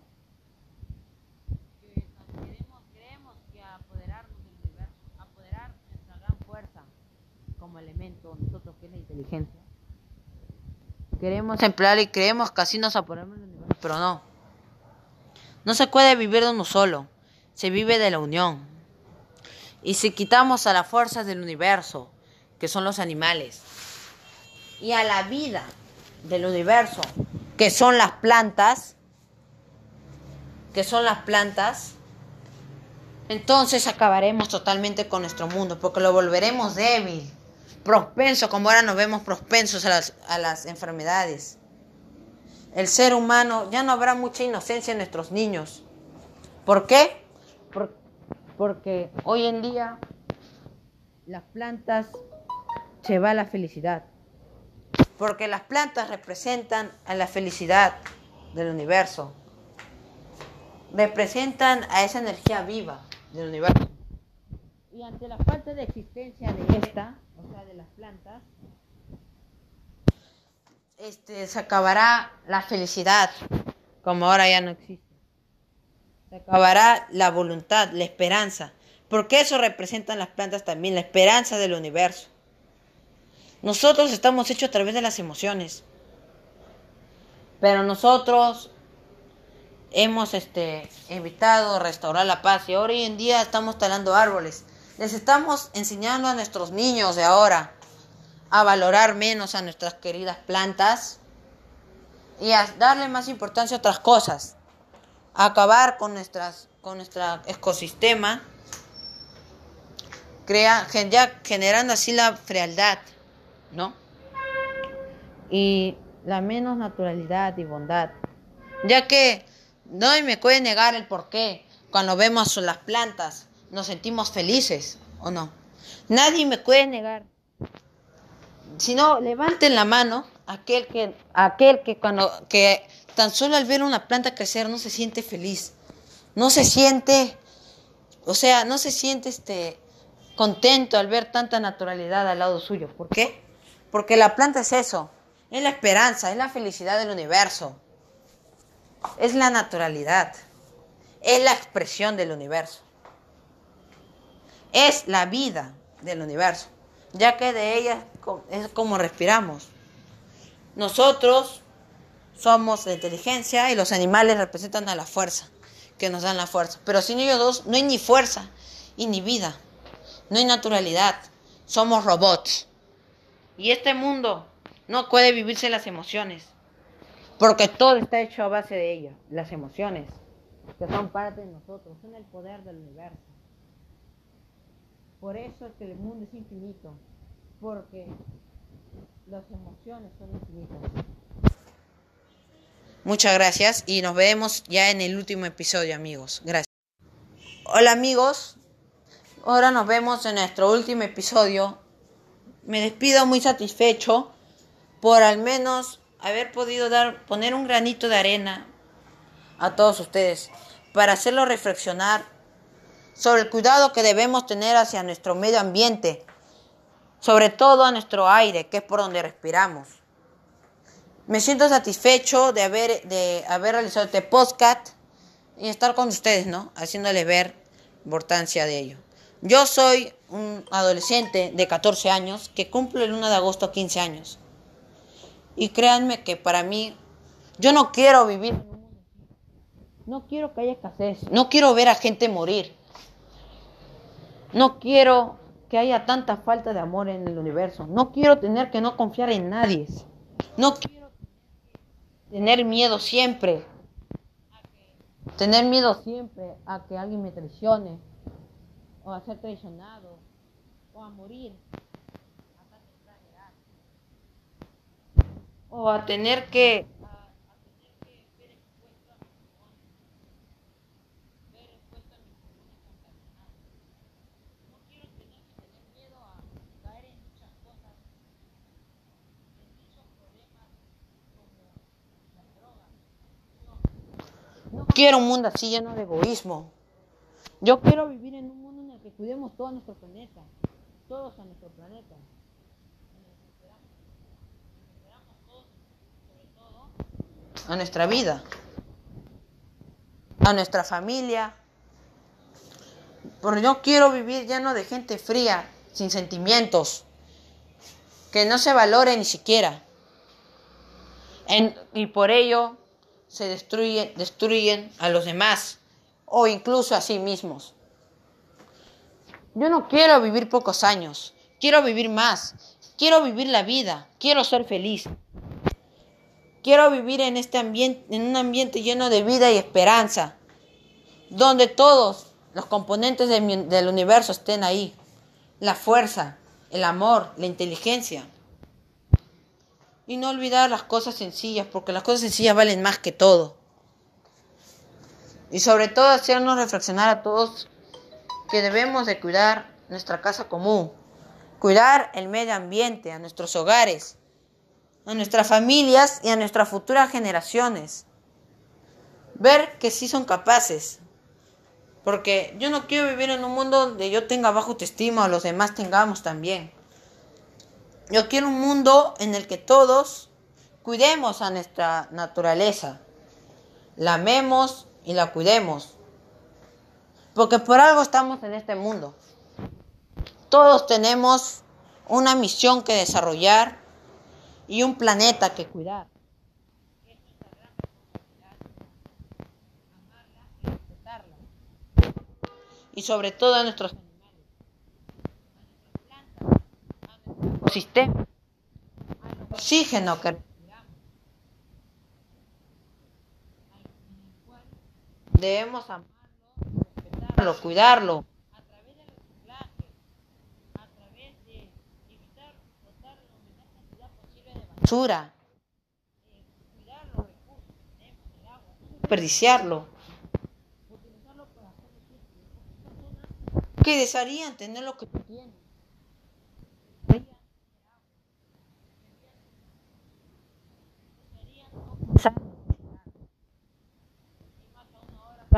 que queremos, creemos que apoderarnos del universo, apoderar nuestra gran fuerza como elemento, nosotros que es la inteligencia, queremos emplear y creemos que así nos apoderamos del universo, pero no. No se puede vivir de uno solo, se vive de la unión. Y si quitamos a las fuerzas del universo, que son los animales, y a la vida del universo, que son las plantas, que son las plantas, entonces acabaremos totalmente con nuestro mundo, porque lo volveremos débil propenso, como ahora nos vemos propensos a las, a las enfermedades. El ser humano, ya no habrá mucha inocencia en nuestros niños. ¿Por qué? porque hoy en día las plantas se va la felicidad. Porque las plantas representan a la felicidad del universo. Representan a esa energía viva del universo. Y ante la falta de existencia de esta, o sea, de las plantas, este, se acabará la felicidad, como ahora ya no existe. Se acabará la voluntad, la esperanza, porque eso representan las plantas también, la esperanza del universo. Nosotros estamos hechos a través de las emociones, pero nosotros hemos este, evitado restaurar la paz y hoy en día estamos talando árboles les estamos enseñando a nuestros niños de ahora a valorar menos a nuestras queridas plantas y a darle más importancia a otras cosas, a acabar con nuestras con nuestro ecosistema, crea, generando así la frialdad, ¿no? Y la menos naturalidad y bondad, ya que no me puede negar el por qué cuando vemos las plantas nos sentimos felices, ¿o no? Nadie me puede negar. Si no, levanten la mano aquel que, aquel que cuando que tan solo al ver una planta crecer no se siente feliz. No se siente, o sea, no se siente este contento al ver tanta naturalidad al lado suyo. ¿Por qué? Porque la planta es eso, es la esperanza, es la felicidad del universo. Es la naturalidad, es la expresión del universo es la vida del universo, ya que de ella es como respiramos. Nosotros somos la inteligencia y los animales representan a la fuerza, que nos dan la fuerza. Pero sin ellos dos no hay ni fuerza y ni vida, no hay naturalidad, somos robots. Y este mundo no puede vivirse las emociones, porque todo está hecho a base de ellas, las emociones, que son parte de nosotros, son el poder del universo. Por eso el mundo es infinito, porque las emociones son infinitas. Muchas gracias y nos vemos ya en el último episodio, amigos. Gracias. Hola, amigos. Ahora nos vemos en nuestro último episodio. Me despido muy satisfecho por al menos haber podido dar poner un granito de arena a todos ustedes para hacerlo reflexionar sobre el cuidado que debemos tener hacia nuestro medio ambiente, sobre todo a nuestro aire, que es por donde respiramos. Me siento satisfecho de haber, de haber realizado este podcast y estar con ustedes, ¿no? Haciéndoles ver importancia de ello. Yo soy un adolescente de 14 años que cumple el 1 de agosto 15 años. Y créanme que para mí, yo no quiero vivir. No quiero que haya escasez. No quiero ver a gente morir. No quiero que haya tanta falta de amor en el universo. No quiero tener que no confiar en nadie. No quiero tener miedo siempre. Tener miedo siempre a que alguien me traicione. O a ser traicionado. O a morir. O a tener que quiero un mundo así lleno de egoísmo. Yo quiero vivir en un mundo en el que cuidemos todo nuestro planeta. Todos a nuestro planeta. A nuestra vida. A nuestra familia. Porque yo quiero vivir lleno de gente fría, sin sentimientos. Que no se valore ni siquiera. y por ello se destruyen, destruyen a los demás o incluso a sí mismos. Yo no quiero vivir pocos años, quiero vivir más, quiero vivir la vida, quiero ser feliz. Quiero vivir en este ambiente, en un ambiente lleno de vida y esperanza, donde todos los componentes del universo estén ahí. La fuerza, el amor, la inteligencia. Y no olvidar las cosas sencillas, porque las cosas sencillas valen más que todo. Y sobre todo hacernos reflexionar a todos que debemos de cuidar nuestra casa común, cuidar el medio ambiente, a nuestros hogares, a nuestras familias y a nuestras futuras generaciones. Ver que sí son capaces. Porque yo no quiero vivir en un mundo donde yo tenga bajo autoestima o los demás tengamos también. Yo quiero un mundo en el que todos cuidemos a nuestra naturaleza, la amemos y la cuidemos. Porque por algo estamos en este mundo. Todos tenemos una misión que desarrollar y un planeta que cuidar. Y sobre todo a nuestros oxígeno que debemos amarlo, respetarlo, cuidarlo. A través del reciclaje, a través de evitar botar la menor cantidad posible de basura, eh, cuidar los recursos que tenemos, el agua, no desperdiciarlo, utilizarlo para hacer personas que desearían tener lo que tú tienes.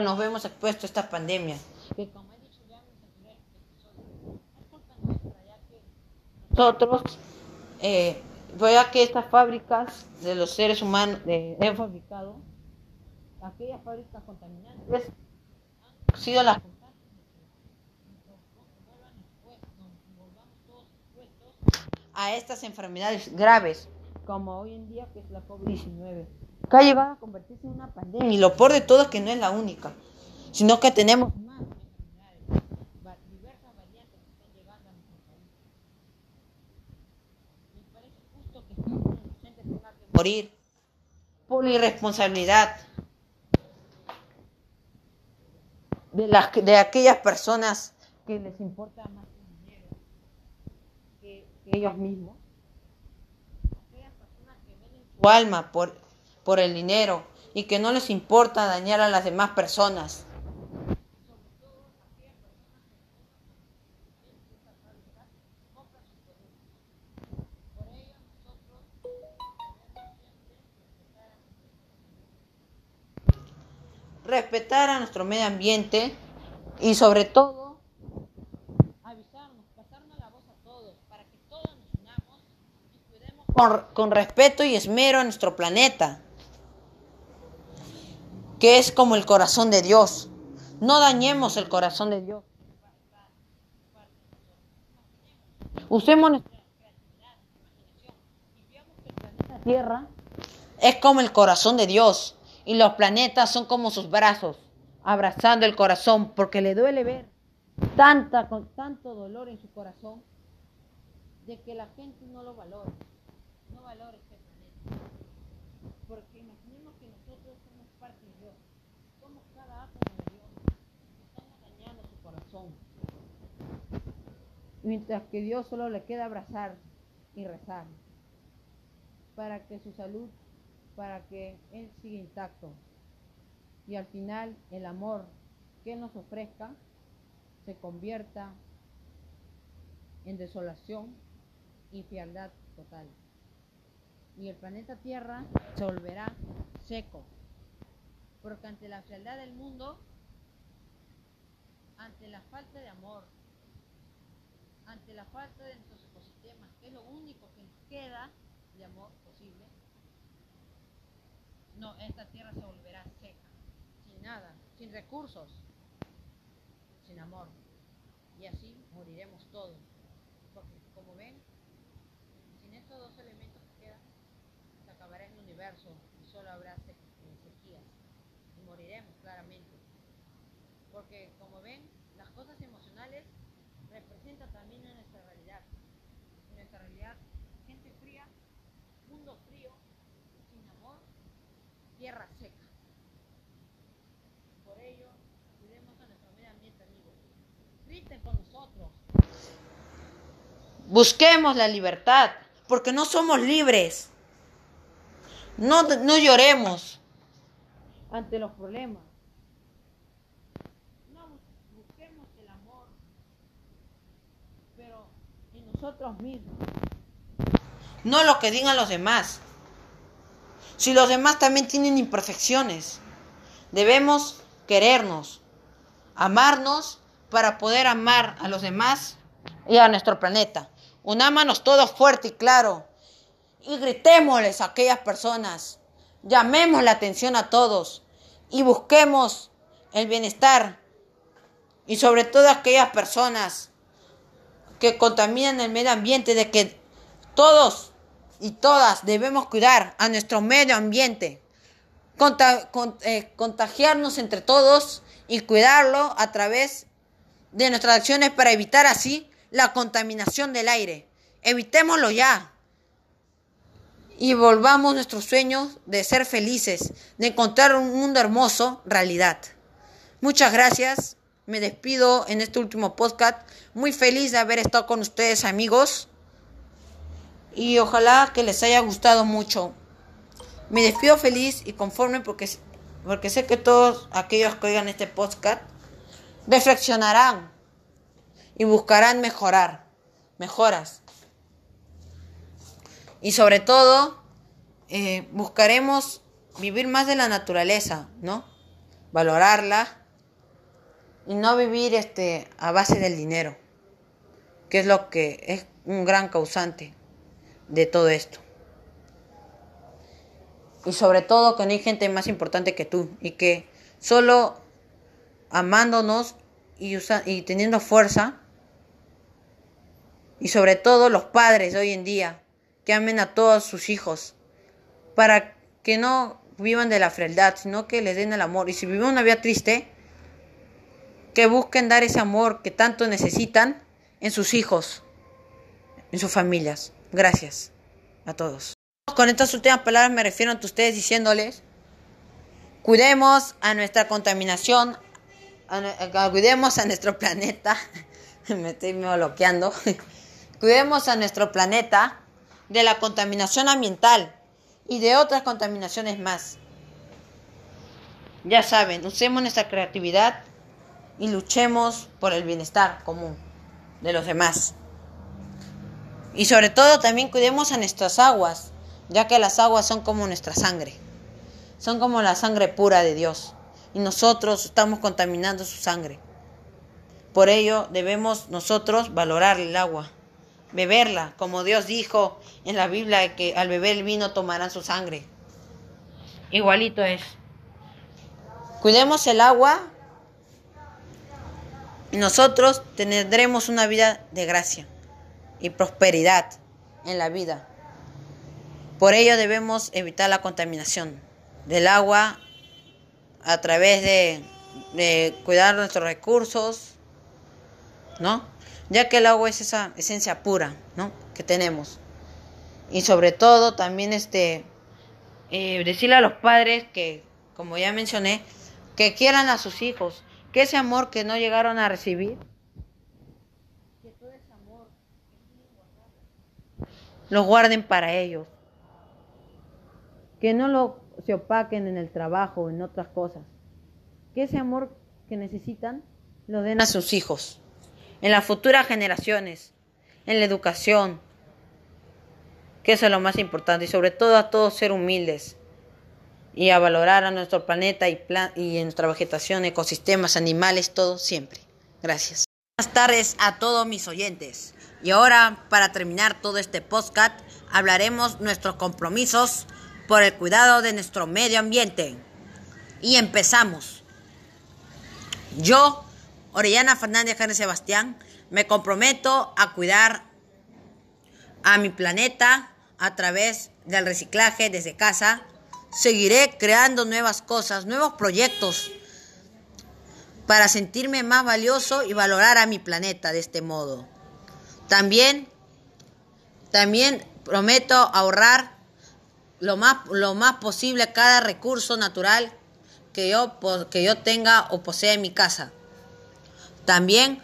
Nos vemos expuestos a esta pandemia. Que como he dicho ya en el episodio, es culpa nuestra, ya que nosotros, eh, ya que estas fábricas de los seres humanos eh, han fabricado, aquellas fábricas contaminantes han sido las a estas enfermedades graves, como hoy en día que es la COVID-19 que ha llegado a convertirse en una pandemia. Y lo peor de todo es que no es la única, sino que tenemos más diversas variantes que están llegando a nuestro país. Me parece justo que un inocente tenga que morir por la irresponsabilidad de, las, de aquellas personas que les importa más el dinero que, que ellos mismos. Aquellas personas que venden su alma por por el dinero y que no les importa dañar a las demás personas. respetar a nuestro medio ambiente y sobre todo avisarnos, pasarnos la voz a todos para que todos nos unamos y con, con respeto y esmero a nuestro planeta que es como el corazón de Dios. No dañemos el corazón de Dios. Usemos nuestra creatividad, y veamos que el planeta Tierra es como el corazón de Dios y los planetas son como sus brazos, abrazando el corazón porque le duele ver tanta, con tanto dolor en su corazón de que la gente no lo valore, no valore este planeta. Porque imaginemos que nosotros somos parte de Dios, somos cada átomo de Dios, estamos dañando su corazón. Mientras que Dios solo le queda abrazar y rezar para que su salud, para que Él siga intacto. Y al final el amor que nos ofrezca se convierta en desolación y frialdad total. Y el planeta Tierra se volverá seco. Porque ante la frialdad del mundo, ante la falta de amor, ante la falta de nuestros ecosistemas, que es lo único que nos queda de amor posible, no, esta tierra se volverá seca, sin nada, sin recursos, sin amor. Y así moriremos todos. Porque como ven, sin estos dos elementos que quedan, se acabará el universo y solo habrá eh, sequías. Y moriremos claramente. Porque como ven, las cosas emocionales representan también. En realidad, gente fría, mundo frío, sin amor, tierra seca. Por ello, cuidemos a nuestro medio ambiente, amigos. Griten con nosotros. Busquemos la libertad, porque no somos libres. No, no lloremos ante los problemas. No bus- busquemos el amor, pero en nosotros mismos. No lo que digan los demás. Si los demás también tienen imperfecciones, debemos querernos, amarnos para poder amar a los demás y a nuestro planeta. Unámonos todos fuerte y claro y gritémosles a aquellas personas. Llamemos la atención a todos y busquemos el bienestar y sobre todo a aquellas personas que contaminan el medio ambiente de que todos y todas debemos cuidar a nuestro medio ambiente, eh, contagiarnos entre todos y cuidarlo a través de nuestras acciones para evitar así la contaminación del aire. Evitémoslo ya y volvamos nuestros sueños de ser felices, de encontrar un mundo hermoso, realidad. Muchas gracias. Me despido en este último podcast. Muy feliz de haber estado con ustedes, amigos. Y ojalá que les haya gustado mucho. Me despido feliz y conforme porque, porque sé que todos aquellos que oigan este podcast reflexionarán y buscarán mejorar, mejoras. Y sobre todo, eh, buscaremos vivir más de la naturaleza, ¿no? Valorarla y no vivir este, a base del dinero, que es lo que es un gran causante de todo esto. Y sobre todo que no hay gente más importante que tú y que solo amándonos y, usa- y teniendo fuerza, y sobre todo los padres hoy en día, que amen a todos sus hijos, para que no vivan de la frialdad, sino que les den el amor. Y si viven una vida triste, que busquen dar ese amor que tanto necesitan en sus hijos, en sus familias. Gracias a todos. Con estas últimas palabras me refiero a ustedes diciéndoles, cuidemos a nuestra contaminación, cuidemos a nuestro planeta, me estoy bloqueando, cuidemos a nuestro planeta de la contaminación ambiental y de otras contaminaciones más. Ya saben, usemos nuestra creatividad y luchemos por el bienestar común de los demás. Y sobre todo también cuidemos a nuestras aguas, ya que las aguas son como nuestra sangre. Son como la sangre pura de Dios. Y nosotros estamos contaminando su sangre. Por ello debemos nosotros valorar el agua, beberla, como Dios dijo en la Biblia que al beber el vino tomarán su sangre. Igualito es. Cuidemos el agua nosotros tendremos una vida de gracia y prosperidad en la vida. Por ello debemos evitar la contaminación del agua a través de, cuidar nuestros recursos, ¿no? Ya que el agua es esa esencia pura, ¿no? Que tenemos. Y sobre todo también este eh, decirle a los padres que, como ya mencioné, que quieran a sus hijos, que ese amor que no llegaron a recibir, lo guarden para ellos, que no lo se opaquen en el trabajo en otras cosas, que ese amor que necesitan lo den a sus hijos, en las futuras generaciones, en la educación, que eso es lo más importante, y sobre todo a todos ser humildes y a valorar a nuestro planeta y, y en nuestra vegetación, ecosistemas, animales, todo siempre. Gracias. Buenas tardes a todos mis oyentes. Y ahora, para terminar todo este podcast, hablaremos nuestros compromisos por el cuidado de nuestro medio ambiente. Y empezamos. Yo, Orellana Fernández Járez Sebastián, me comprometo a cuidar a mi planeta a través del reciclaje desde casa Seguiré creando nuevas cosas, nuevos proyectos para sentirme más valioso y valorar a mi planeta de este modo. También, también prometo ahorrar lo más, lo más posible cada recurso natural que yo, que yo tenga o posea en mi casa. También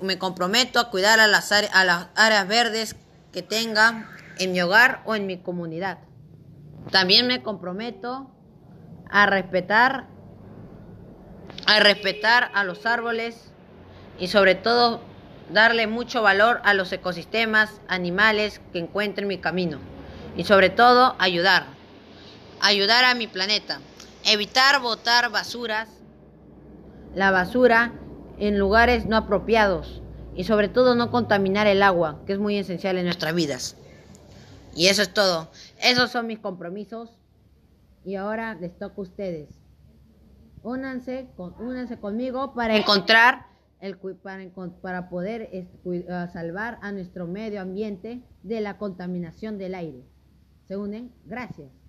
me comprometo a cuidar a las, a las áreas verdes que tenga en mi hogar o en mi comunidad. También me comprometo a respetar a respetar a los árboles y sobre todo darle mucho valor a los ecosistemas, animales que encuentren mi camino y sobre todo ayudar, ayudar a mi planeta, evitar botar basuras, la basura en lugares no apropiados y sobre todo no contaminar el agua, que es muy esencial en nuestras vidas. Y eso es todo. Esos son mis compromisos. Y ahora les toca a ustedes. Únanse, con, únanse conmigo para encontrar, el, para, para poder salvar a nuestro medio ambiente de la contaminación del aire. ¿Se unen? Gracias.